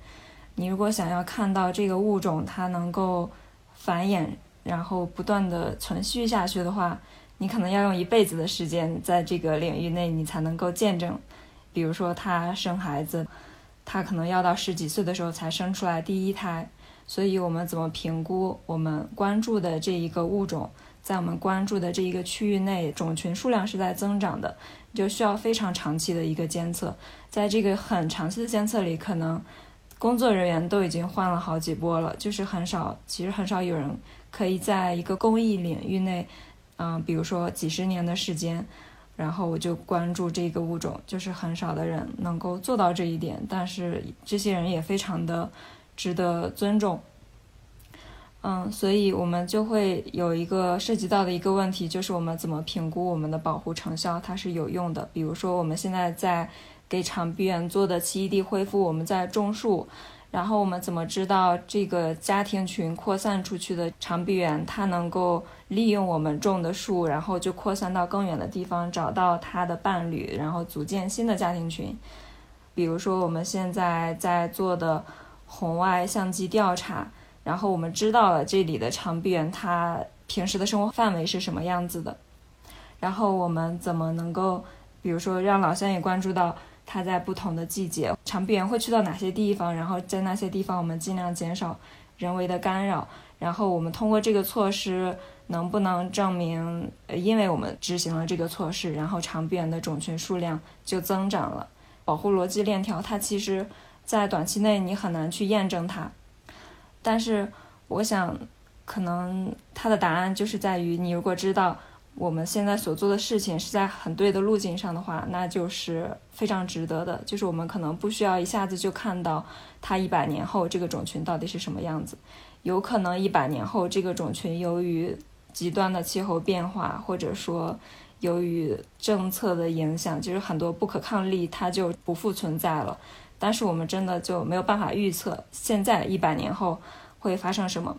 你如果想要看到这个物种它能够繁衍，然后不断的存续下去的话，你可能要用一辈子的时间在这个领域内，你才能够见证。比如说它生孩子，它可能要到十几岁的时候才生出来第一胎。所以，我们怎么评估我们关注的这一个物种，在我们关注的这一个区域内，种群数量是在增长的，就需要非常长期的一个监测。在这个很长期的监测里，可能工作人员都已经换了好几波了，就是很少，其实很少有人可以在一个公益领域内，嗯，比如说几十年的时间，然后我就关注这个物种，就是很少的人能够做到这一点。但是这些人也非常的。值得尊重，嗯，所以我们就会有一个涉及到的一个问题，就是我们怎么评估我们的保护成效，它是有用的。比如说，我们现在在给长臂猿做的栖息地恢复，我们在种树，然后我们怎么知道这个家庭群扩散出去的长臂猿，它能够利用我们种的树，然后就扩散到更远的地方，找到它的伴侣，然后组建新的家庭群。比如说，我们现在在做的。红外相机调查，然后我们知道了这里的长臂猿它平时的生活范围是什么样子的，然后我们怎么能够，比如说让老乡也关注到它在不同的季节长臂猿会去到哪些地方，然后在那些地方我们尽量减少人为的干扰，然后我们通过这个措施能不能证明，呃因为我们执行了这个措施，然后长臂猿的种群数量就增长了？保护逻辑链条它其实。在短期内你很难去验证它，但是我想，可能它的答案就是在于你如果知道我们现在所做的事情是在很对的路径上的话，那就是非常值得的。就是我们可能不需要一下子就看到它一百年后这个种群到底是什么样子，有可能一百年后这个种群由于极端的气候变化，或者说由于政策的影响，就是很多不可抗力它就不复存在了。但是我们真的就没有办法预测现在一百年后会发生什么，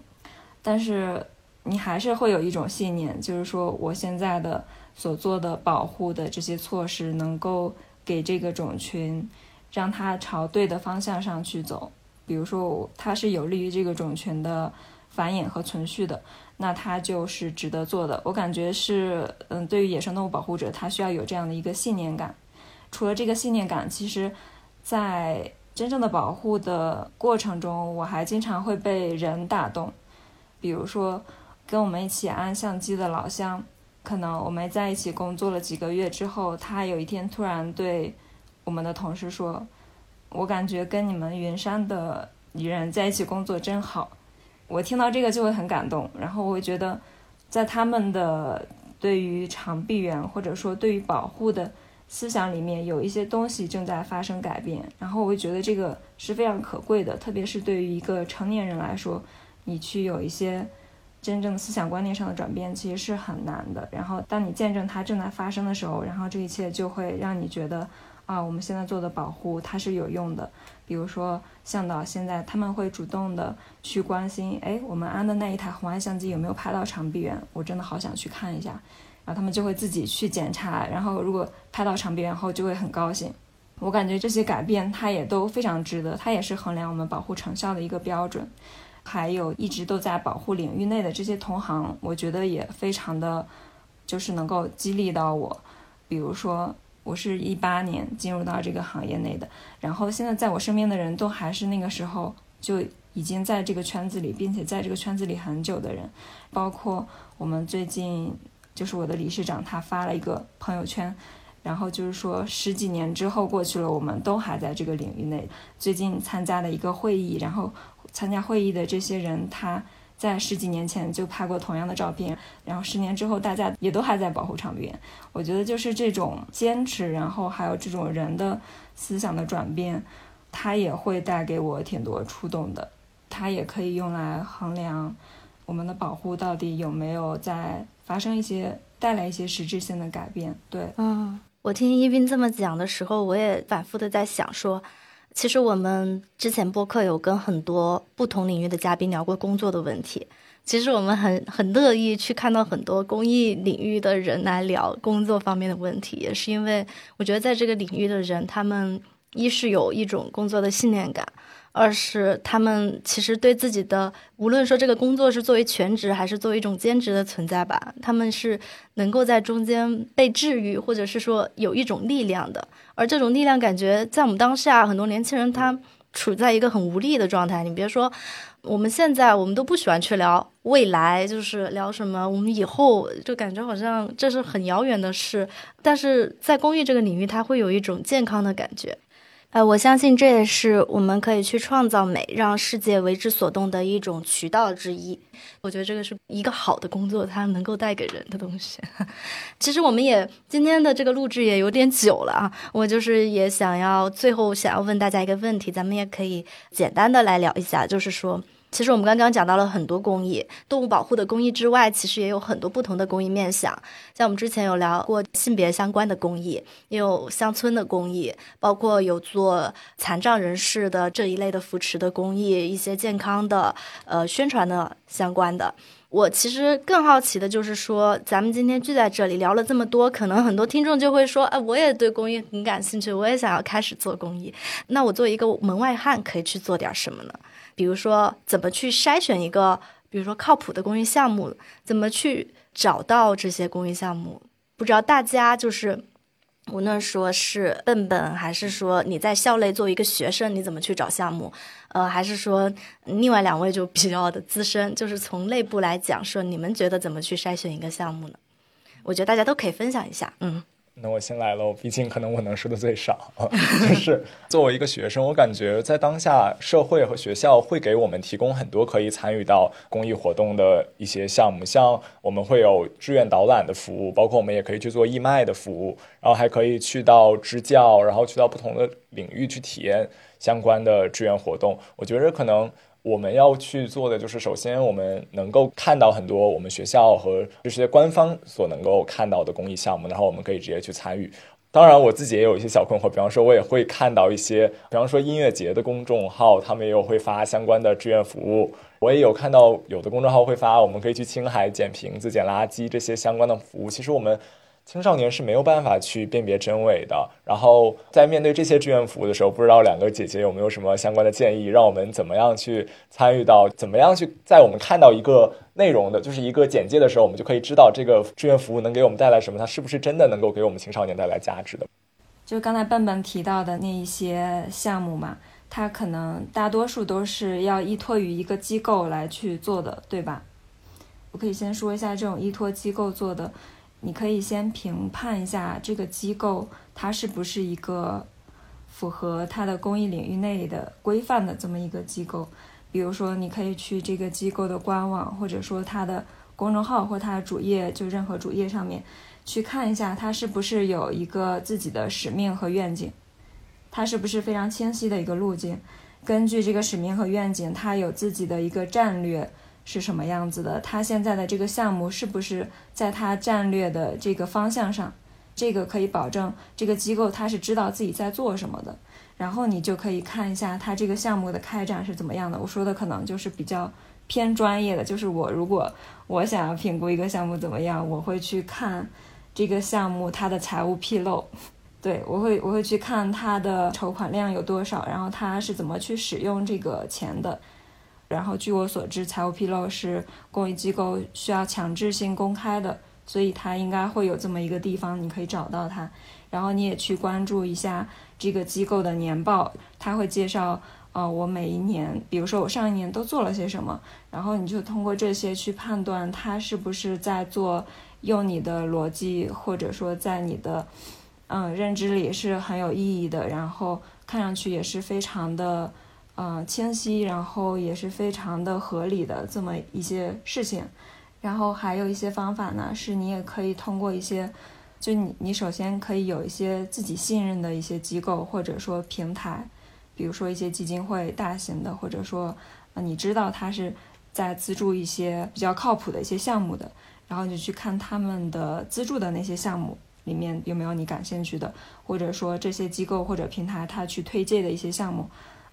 但是你还是会有一种信念，就是说我现在的所做的保护的这些措施能够给这个种群让它朝对的方向上去走。比如说它是有利于这个种群的繁衍和存续的，那它就是值得做的。我感觉是，嗯，对于野生动物保护者，他需要有这样的一个信念感。除了这个信念感，其实。在真正的保护的过程中，我还经常会被人打动。比如说，跟我们一起安相机的老乡，可能我们在一起工作了几个月之后，他有一天突然对我们的同事说：“我感觉跟你们云山的女人在一起工作真好。”我听到这个就会很感动，然后我会觉得，在他们的对于长臂猿或者说对于保护的。思想里面有一些东西正在发生改变，然后我会觉得这个是非常可贵的，特别是对于一个成年人来说，你去有一些真正的思想观念上的转变，其实是很难的。然后当你见证它正在发生的时候，然后这一切就会让你觉得啊，我们现在做的保护它是有用的。比如说向导现在他们会主动的去关心，哎，我们安的那一台红外相机有没有拍到长臂猿？我真的好想去看一下。然后他们就会自己去检查，然后如果拍到长臂猿后就会很高兴。我感觉这些改变它也都非常值得，它也是衡量我们保护成效的一个标准。还有一直都在保护领域内的这些同行，我觉得也非常的，就是能够激励到我。比如说，我是一八年进入到这个行业内的，然后现在在我身边的人都还是那个时候就已经在这个圈子里，并且在这个圈子里很久的人，包括我们最近。就是我的理事长，他发了一个朋友圈，然后就是说十几年之后过去了，我们都还在这个领域内。最近参加了一个会议，然后参加会议的这些人，他在十几年前就拍过同样的照片，然后十年之后大家也都还在保护场边。我觉得就是这种坚持，然后还有这种人的思想的转变，它也会带给我挺多触动的。它也可以用来衡量我们的保护到底有没有在发生一些带来一些实质性的改变。对，嗯，我听一斌这么讲的时候，我也反复的在想说，其实我们之前播客有跟很多不同领域的嘉宾聊过工作的问题。其实我们很很乐意去看到很多公益领域的人来聊工作方面的问题，也是因为我觉得在这个领域的人，他们一是有一种工作的信念感。二是他们其实对自己的，无论说这个工作是作为全职还是作为一种兼职的存在吧，他们是能够在中间被治愈，或者是说有一种力量的。而这种力量感觉在我们当下，很多年轻人他处在一个很无力的状态。你别说我们现在，我们都不喜欢去聊未来，就是聊什么我们以后，就感觉好像这是很遥远的事。但是在公益这个领域，它会有一种健康的感觉。呃，我相信这也是我们可以去创造美，让世界为之所动的一种渠道之一。我觉得这个是一个好的工作，它能够带给人的东西。其实我们也今天的这个录制也有点久了啊，我就是也想要最后想要问大家一个问题，咱们也可以简单的来聊一下，就是说。其实我们刚刚讲到了很多公益，动物保护的公益之外，其实也有很多不同的公益面向。像我们之前有聊过性别相关的公益，也有乡村的公益，包括有做残障人士的这一类的扶持的公益，一些健康的呃宣传的相关的。我其实更好奇的就是说，咱们今天聚在这里聊了这么多，可能很多听众就会说，哎，我也对公益很感兴趣，我也想要开始做公益。那我作为一个门外汉，可以去做点什么呢？比如说，怎么去筛选一个，比如说靠谱的公益项目？怎么去找到这些公益项目？不知道大家就是，无论说是笨笨，还是说你在校内作为一个学生，你怎么去找项目？呃，还是说另外两位就比较的资深，就是从内部来讲，说你们觉得怎么去筛选一个项目呢？我觉得大家都可以分享一下，嗯。那我先来喽，毕竟可能我能说的最少。就是作为一个学生，我感觉在当下社会和学校会给我们提供很多可以参与到公益活动的一些项目，像我们会有志愿导览的服务，包括我们也可以去做义卖的服务，然后还可以去到支教，然后去到不同的领域去体验相关的志愿活动。我觉得可能。我们要去做的就是，首先我们能够看到很多我们学校和这些官方所能够看到的公益项目，然后我们可以直接去参与。当然，我自己也有一些小困惑，比方说，我也会看到一些，比方说音乐节的公众号，他们也有会发相关的志愿服务。我也有看到有的公众号会发，我们可以去青海捡瓶子、捡垃圾这些相关的服务。其实我们。青少年是没有办法去辨别真伪的。然后在面对这些志愿服务的时候，不知道两个姐姐有没有什么相关的建议，让我们怎么样去参与到，怎么样去在我们看到一个内容的，就是一个简介的时候，我们就可以知道这个志愿服务能给我们带来什么，它是不是真的能够给我们青少年带来价值的。就刚才笨笨提到的那一些项目嘛，它可能大多数都是要依托于一个机构来去做的，对吧？我可以先说一下这种依托机构做的。你可以先评判一下这个机构，它是不是一个符合它的公益领域内的规范的这么一个机构。比如说，你可以去这个机构的官网，或者说它的公众号或它的主页，就任何主页上面去看一下，它是不是有一个自己的使命和愿景，它是不是非常清晰的一个路径。根据这个使命和愿景，它有自己的一个战略。是什么样子的？他现在的这个项目是不是在他战略的这个方向上？这个可以保证这个机构他是知道自己在做什么的。然后你就可以看一下他这个项目的开展是怎么样的。我说的可能就是比较偏专业的，就是我如果我想要评估一个项目怎么样，我会去看这个项目它的财务披露，对我会我会去看它的筹款量有多少，然后他是怎么去使用这个钱的。然后，据我所知，财务披露是公益机构需要强制性公开的，所以它应该会有这么一个地方，你可以找到它。然后你也去关注一下这个机构的年报，它会介绍，呃，我每一年，比如说我上一年都做了些什么，然后你就通过这些去判断它是不是在做，用你的逻辑或者说在你的，嗯，认知里是很有意义的，然后看上去也是非常的，嗯，清晰，然后也是非常的合理的这么一些事情。然后还有一些方法呢，是你也可以通过一些，就你你首先可以有一些自己信任的一些机构或者说平台，比如说一些基金会、大型的，或者说，呃，你知道它是在资助一些比较靠谱的一些项目的，然后你就去看他们的资助的那些项目。里面有没有你感兴趣的，或者说这些机构或者平台它去推荐的一些项目，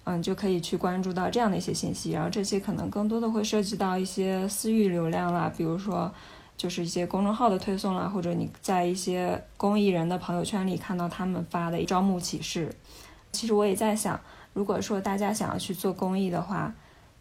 嗯，就可以去关注到这样的一些信息。然后这些可能更多的会涉及到一些私域流量啦，比如说就是一些公众号的推送啦，或者你在一些公益人的朋友圈里看到他们发的招募启事。其实我也在想，如果说大家想要去做公益的话，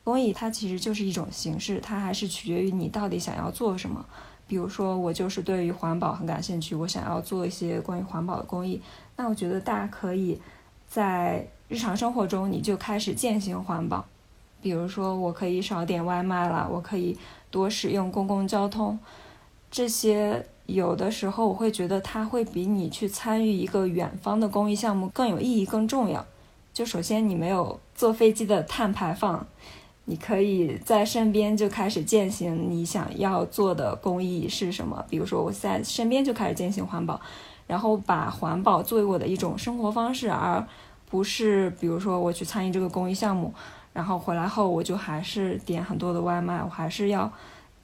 公益它其实就是一种形式，它还是取决于你到底想要做什么。比如说，我就是对于环保很感兴趣，我想要做一些关于环保的公益。那我觉得大家可以在日常生活中你就开始践行环保。比如说，我可以少点外卖了，我可以多使用公共交通。这些有的时候我会觉得它会比你去参与一个远方的公益项目更有意义、更重要。就首先，你没有坐飞机的碳排放。你可以在身边就开始践行你想要做的公益是什么？比如说，我在身边就开始践行环保，然后把环保作为我的一种生活方式，而不是比如说我去参与这个公益项目，然后回来后我就还是点很多的外卖，我还是要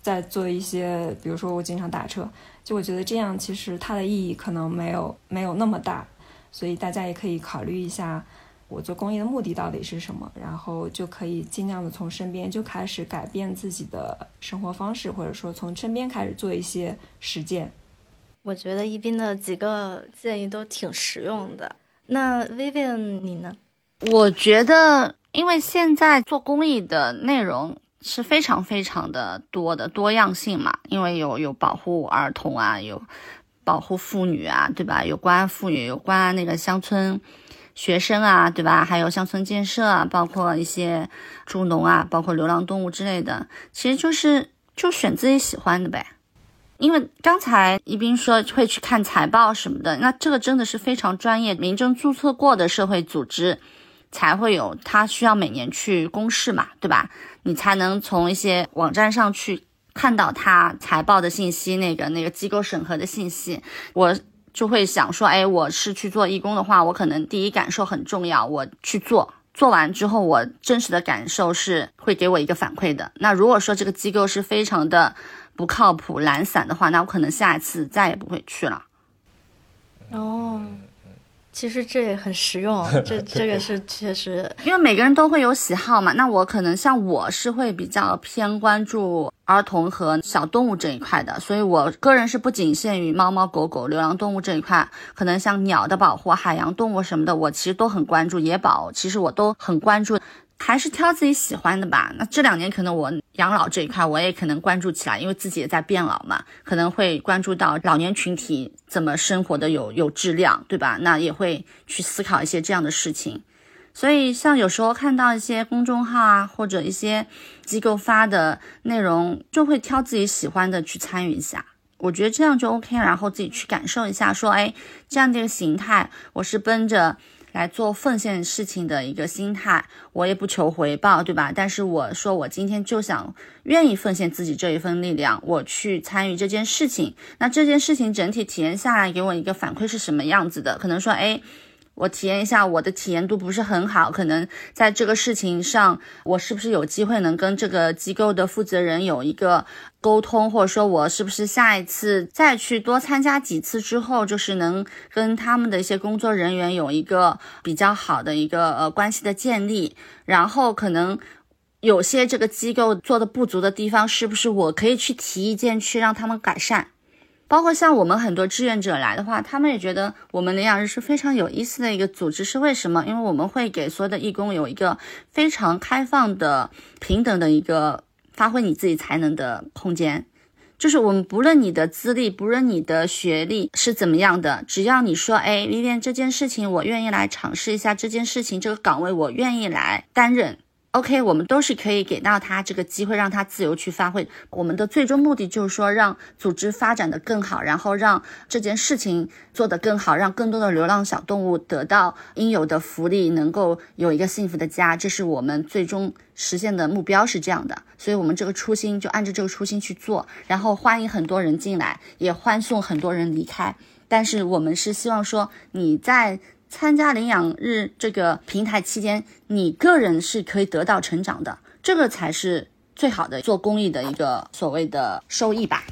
再做一些，比如说我经常打车，就我觉得这样其实它的意义可能没有没有那么大，所以大家也可以考虑一下。我做公益的目的到底是什么？然后就可以尽量的从身边就开始改变自己的生活方式，或者说从身边开始做一些实践。我觉得一斌的几个建议都挺实用的。那 Vivian 你呢？我觉得，因为现在做公益的内容是非常非常的多的多样性嘛，因为有有保护儿童啊，有保护妇女啊，对吧？有关妇女，有关那个乡村。学生啊，对吧？还有乡村建设啊，包括一些助农啊，包括流浪动物之类的，其实就是就选自己喜欢的呗。因为刚才一斌说会去看财报什么的，那这个真的是非常专业、民政注册过的社会组织才会有，他需要每年去公示嘛，对吧？你才能从一些网站上去看到他财报的信息，那个那个机构审核的信息，我。就会想说，哎，我是去做义工的话，我可能第一感受很重要，我去做，做完之后，我真实的感受是会给我一个反馈的。那如果说这个机构是非常的不靠谱、懒散的话，那我可能下一次再也不会去了。哦。其实这也很实用，这这个是确实，因为每个人都会有喜好嘛。那我可能像我是会比较偏关注儿童和小动物这一块的，所以我个人是不仅限于猫猫狗狗、流浪动物这一块，可能像鸟的保护、海洋动物什么的，我其实都很关注。野保其实我都很关注。还是挑自己喜欢的吧。那这两年可能我养老这一块我也可能关注起来，因为自己也在变老嘛，可能会关注到老年群体怎么生活的有有质量，对吧？那也会去思考一些这样的事情。所以像有时候看到一些公众号啊，或者一些机构发的内容，就会挑自己喜欢的去参与一下。我觉得这样就 OK，然后自己去感受一下，说，哎，这样的一个形态，我是奔着。来做奉献事情的一个心态，我也不求回报，对吧？但是我说我今天就想愿意奉献自己这一份力量，我去参与这件事情。那这件事情整体体验下来，给我一个反馈是什么样子的？可能说，哎。我体验一下，我的体验度不是很好，可能在这个事情上，我是不是有机会能跟这个机构的负责人有一个沟通，或者说，我是不是下一次再去多参加几次之后，就是能跟他们的一些工作人员有一个比较好的一个呃关系的建立，然后可能有些这个机构做的不足的地方，是不是我可以去提意见，去让他们改善。包括像我们很多志愿者来的话，他们也觉得我们领养日是非常有意思的一个组织。是为什么？因为我们会给所有的义工有一个非常开放的、平等的一个发挥你自己才能的空间。就是我们不论你的资历，不论你的学历是怎么样的，只要你说，哎，Vivian 这件事情我愿意来尝试一下，这件事情这个岗位我愿意来担任，OK，我们都是可以给到他这个机会，让他自由去发挥。我们的最终目的就是说，让组织发展的更好，然后让这件事情做得更好，让更多的流浪小动物得到应有的福利，能够有一个幸福的家。这是我们最终实现的目标，是这样的。所以，我们这个初心就按照这个初心去做，然后欢迎很多人进来，也欢送很多人离开。但是，我们是希望说你在。参加领养日这个平台期间，你个人是可以得到成长的，这个才是最好的做公益的一个所谓的收益吧，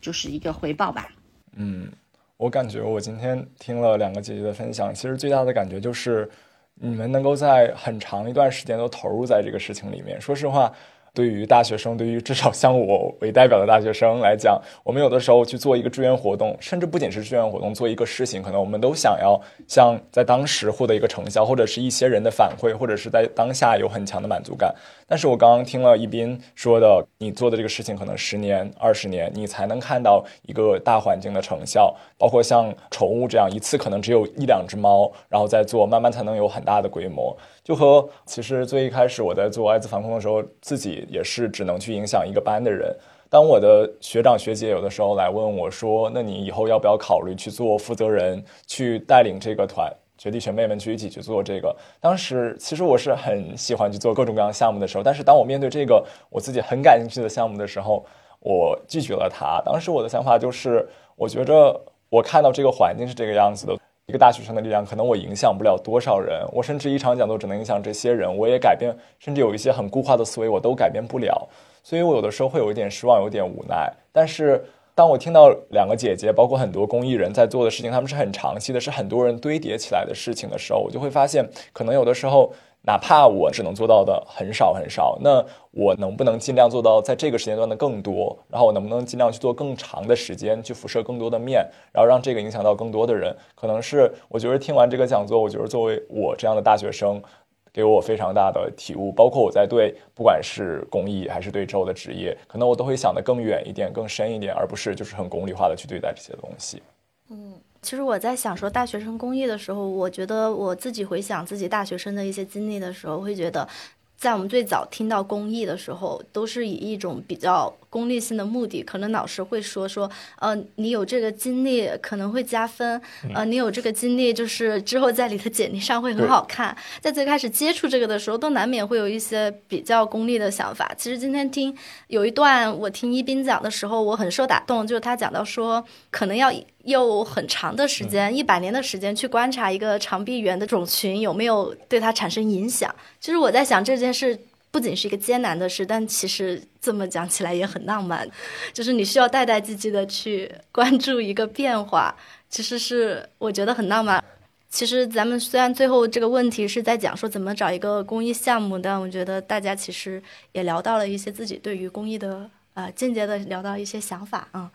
就是一个回报吧。嗯，我感觉我今天听了两个姐姐的分享，其实最大的感觉就是，你们能够在很长一段时间都投入在这个事情里面。说实话。对于大学生，对于至少像我为代表的大学生来讲，我们有的时候去做一个志愿活动，甚至不仅是志愿活动，做一个事情，可能我们都想要像在当时获得一个成效，或者是一些人的反馈，或者是在当下有很强的满足感。但是我刚刚听了一斌说的，你做的这个事情可能十年、二十年，你才能看到一个大环境的成效，包括像宠物这样一次可能只有一两只猫，然后再做，慢慢才能有很大的规模。就和其实最一开始我在做艾滋防控的时候，自己也是只能去影响一个班的人。当我的学长学姐有的时候来问我说：“那你以后要不要考虑去做负责人，去带领这个团学弟学妹们去一起去做这个？”当时其实我是很喜欢去做各种各样项目的时候，但是当我面对这个我自己很感兴趣的项目的时候，我拒绝了他。当时我的想法就是，我觉着我看到这个环境是这个样子的。一个大学生的力量，可能我影响不了多少人，我甚至一场讲座只能影响这些人，我也改变，甚至有一些很固化的思维，我都改变不了。所以我有的时候会有一点失望，有点无奈。但是当我听到两个姐姐，包括很多公益人在做的事情，他们是很长期的，是很多人堆叠起来的事情的时候，我就会发现，可能有的时候。哪怕我只能做到的很少很少，那我能不能尽量做到在这个时间段的更多？然后我能不能尽量去做更长的时间，去辐射更多的面，然后让这个影响到更多的人？可能是我觉得听完这个讲座，我觉得作为我这样的大学生，给我非常大的体悟。包括我在对不管是公益还是对之后的职业，可能我都会想得更远一点、更深一点，而不是就是很功利化的去对待这些东西。嗯。其实我在想说大学生公益的时候，我觉得我自己回想自己大学生的一些经历的时候，会觉得，在我们最早听到公益的时候，都是以一种比较。功利性的目的，可能老师会说说，呃，你有这个经历可能会加分，呃，你有这个经历就是之后在你的简历上会很好看。在最开始接触这个的时候，都难免会有一些比较功利的想法。其实今天听有一段我听一斌讲的时候，我很受打动，就是他讲到说，可能要用很长的时间，一百年的时间去观察一个长臂猿的种群有没有对它产生影响。其实我在想这件事。不仅是一个艰难的事，但其实这么讲起来也很浪漫，就是你需要代代际际的去关注一个变化，其实是我觉得很浪漫。其实咱们虽然最后这个问题是在讲说怎么找一个公益项目，但我觉得大家其实也聊到了一些自己对于公益的呃间接的聊到一些想法啊，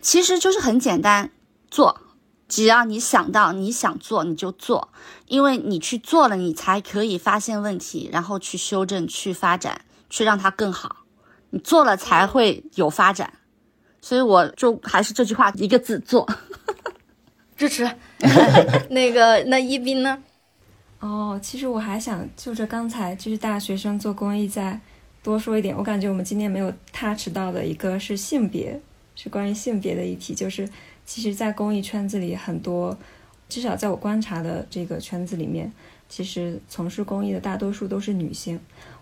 其实就是很简单做。只要你想到你想做，你就做，因为你去做了，你才可以发现问题，然后去修正、去发展、去让它更好。你做了才会有发展，所以我就还是这句话，一个字做，支持。那个那一斌呢？哦，其实我还想就着刚才就是大学生做公益再多说一点。我感觉我们今天没有 touch 到的一个是性别，是关于性别的议题，就是。其实，在公益圈子里，很多，至少在我观察的这个圈子里面，其实从事公益的大多数都是女性。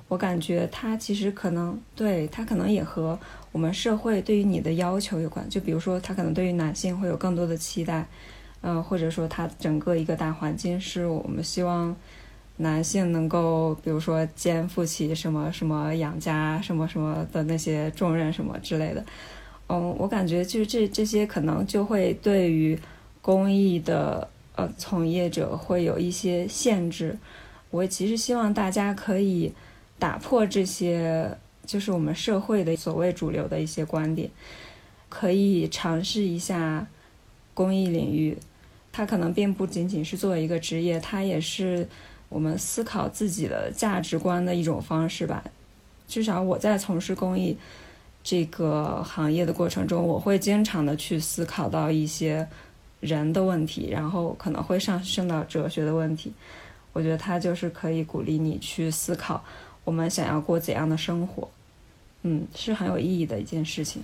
我感觉她其实可能对她可能也和我们社会对于你的要求有关。就比如说，她可能对于男性会有更多的期待，嗯，或者说她整个一个大环境是我们希望男性能够，比如说肩负起什么什么养家什么什么的那些重任什么之类的。嗯，我感觉就是这这些可能就会对于公益的呃从业者会有一些限制。我其实希望大家可以打破这些，就是我们社会的所谓主流的一些观点，可以尝试一下公益领域。它可能并不仅仅是作为一个职业，它也是我们思考自己的价值观的一种方式吧。至少我在从事公益。这个行业的过程中，我会经常的去思考到一些人的问题，然后可能会上升到哲学的问题。我觉得它就是可以鼓励你去思考，我们想要过怎样的生活。嗯，是很有意义的一件事情。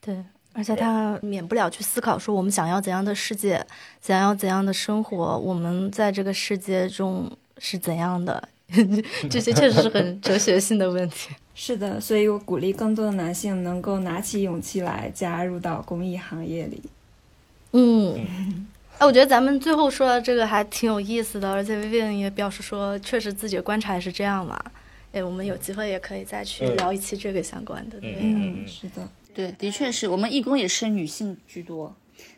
对，而且他免不了去思考说，我们想要怎样的世界，想要怎样的生活，我们在这个世界中是怎样的？这些确实是很哲学性的问题。是的，所以我鼓励更多的男性能够拿起勇气来加入到公益行业里。嗯，哎，我觉得咱们最后说的这个还挺有意思的，而且 Vivian 也表示说，确实自己的观察也是这样嘛。哎，我们有机会也可以再去聊一期这个相关的。嗯，是的，对，的确是我们义工也是女性居多，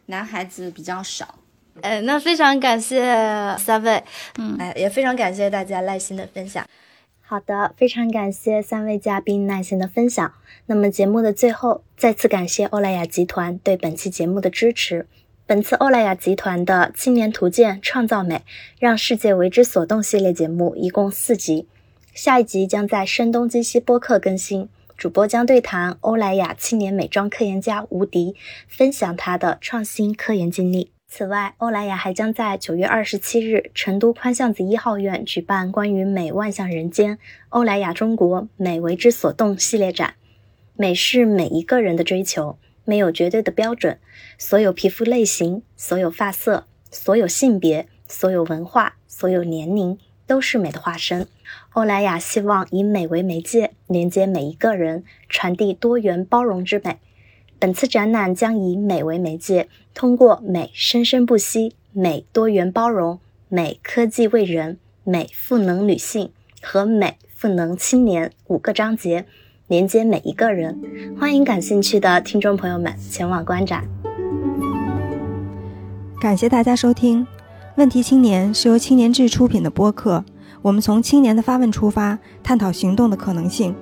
男孩子比较少。哎，那非常感谢三位，嗯，哎，也非常感谢大家耐心的分享。好的，非常感谢三位嘉宾耐心的分享。那么节目的最后，再次感谢欧莱雅集团对本期节目的支持。本次欧莱雅集团的青年图鉴创造美，让世界为之所动系列节目一共四集。下一集将在声东击西播客更新，主播将对谈欧莱雅青年美妆科研家吴迪，分享他的创新科研经历。此外，欧莱雅还将在九月二十七日成都宽巷子一号院举办关于“美万象人间”欧莱雅中国美为之所动系列展。美是每一个人的追求，没有绝对的标准，所有皮肤类型、所有发色、所有性别、所有文化、所有年龄都是美的化身。欧莱雅希望以美为媒介，连接每一个人，传递多元包容之美。本次展览将以美为媒介，通过美生生不息、美多元包容、美科技为人、美赋能女性和美赋能青年五个章节，连接每一个人。欢迎感兴趣的听众朋友们前往观展。感谢大家收听《问题青年》，是由青年志出品的播客。我们从青年的发问出发，探讨行动的可能性。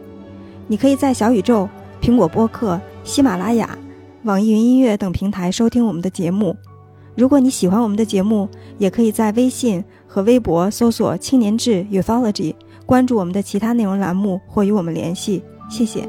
你可以在小宇宙、苹果播客、喜马拉雅、网易云音乐等平台收听我们的节目。如果你喜欢我们的节目，也可以在微信和微博搜索“青年志 Youthology”，关注我们的其他内容栏目或与我们联系。谢谢。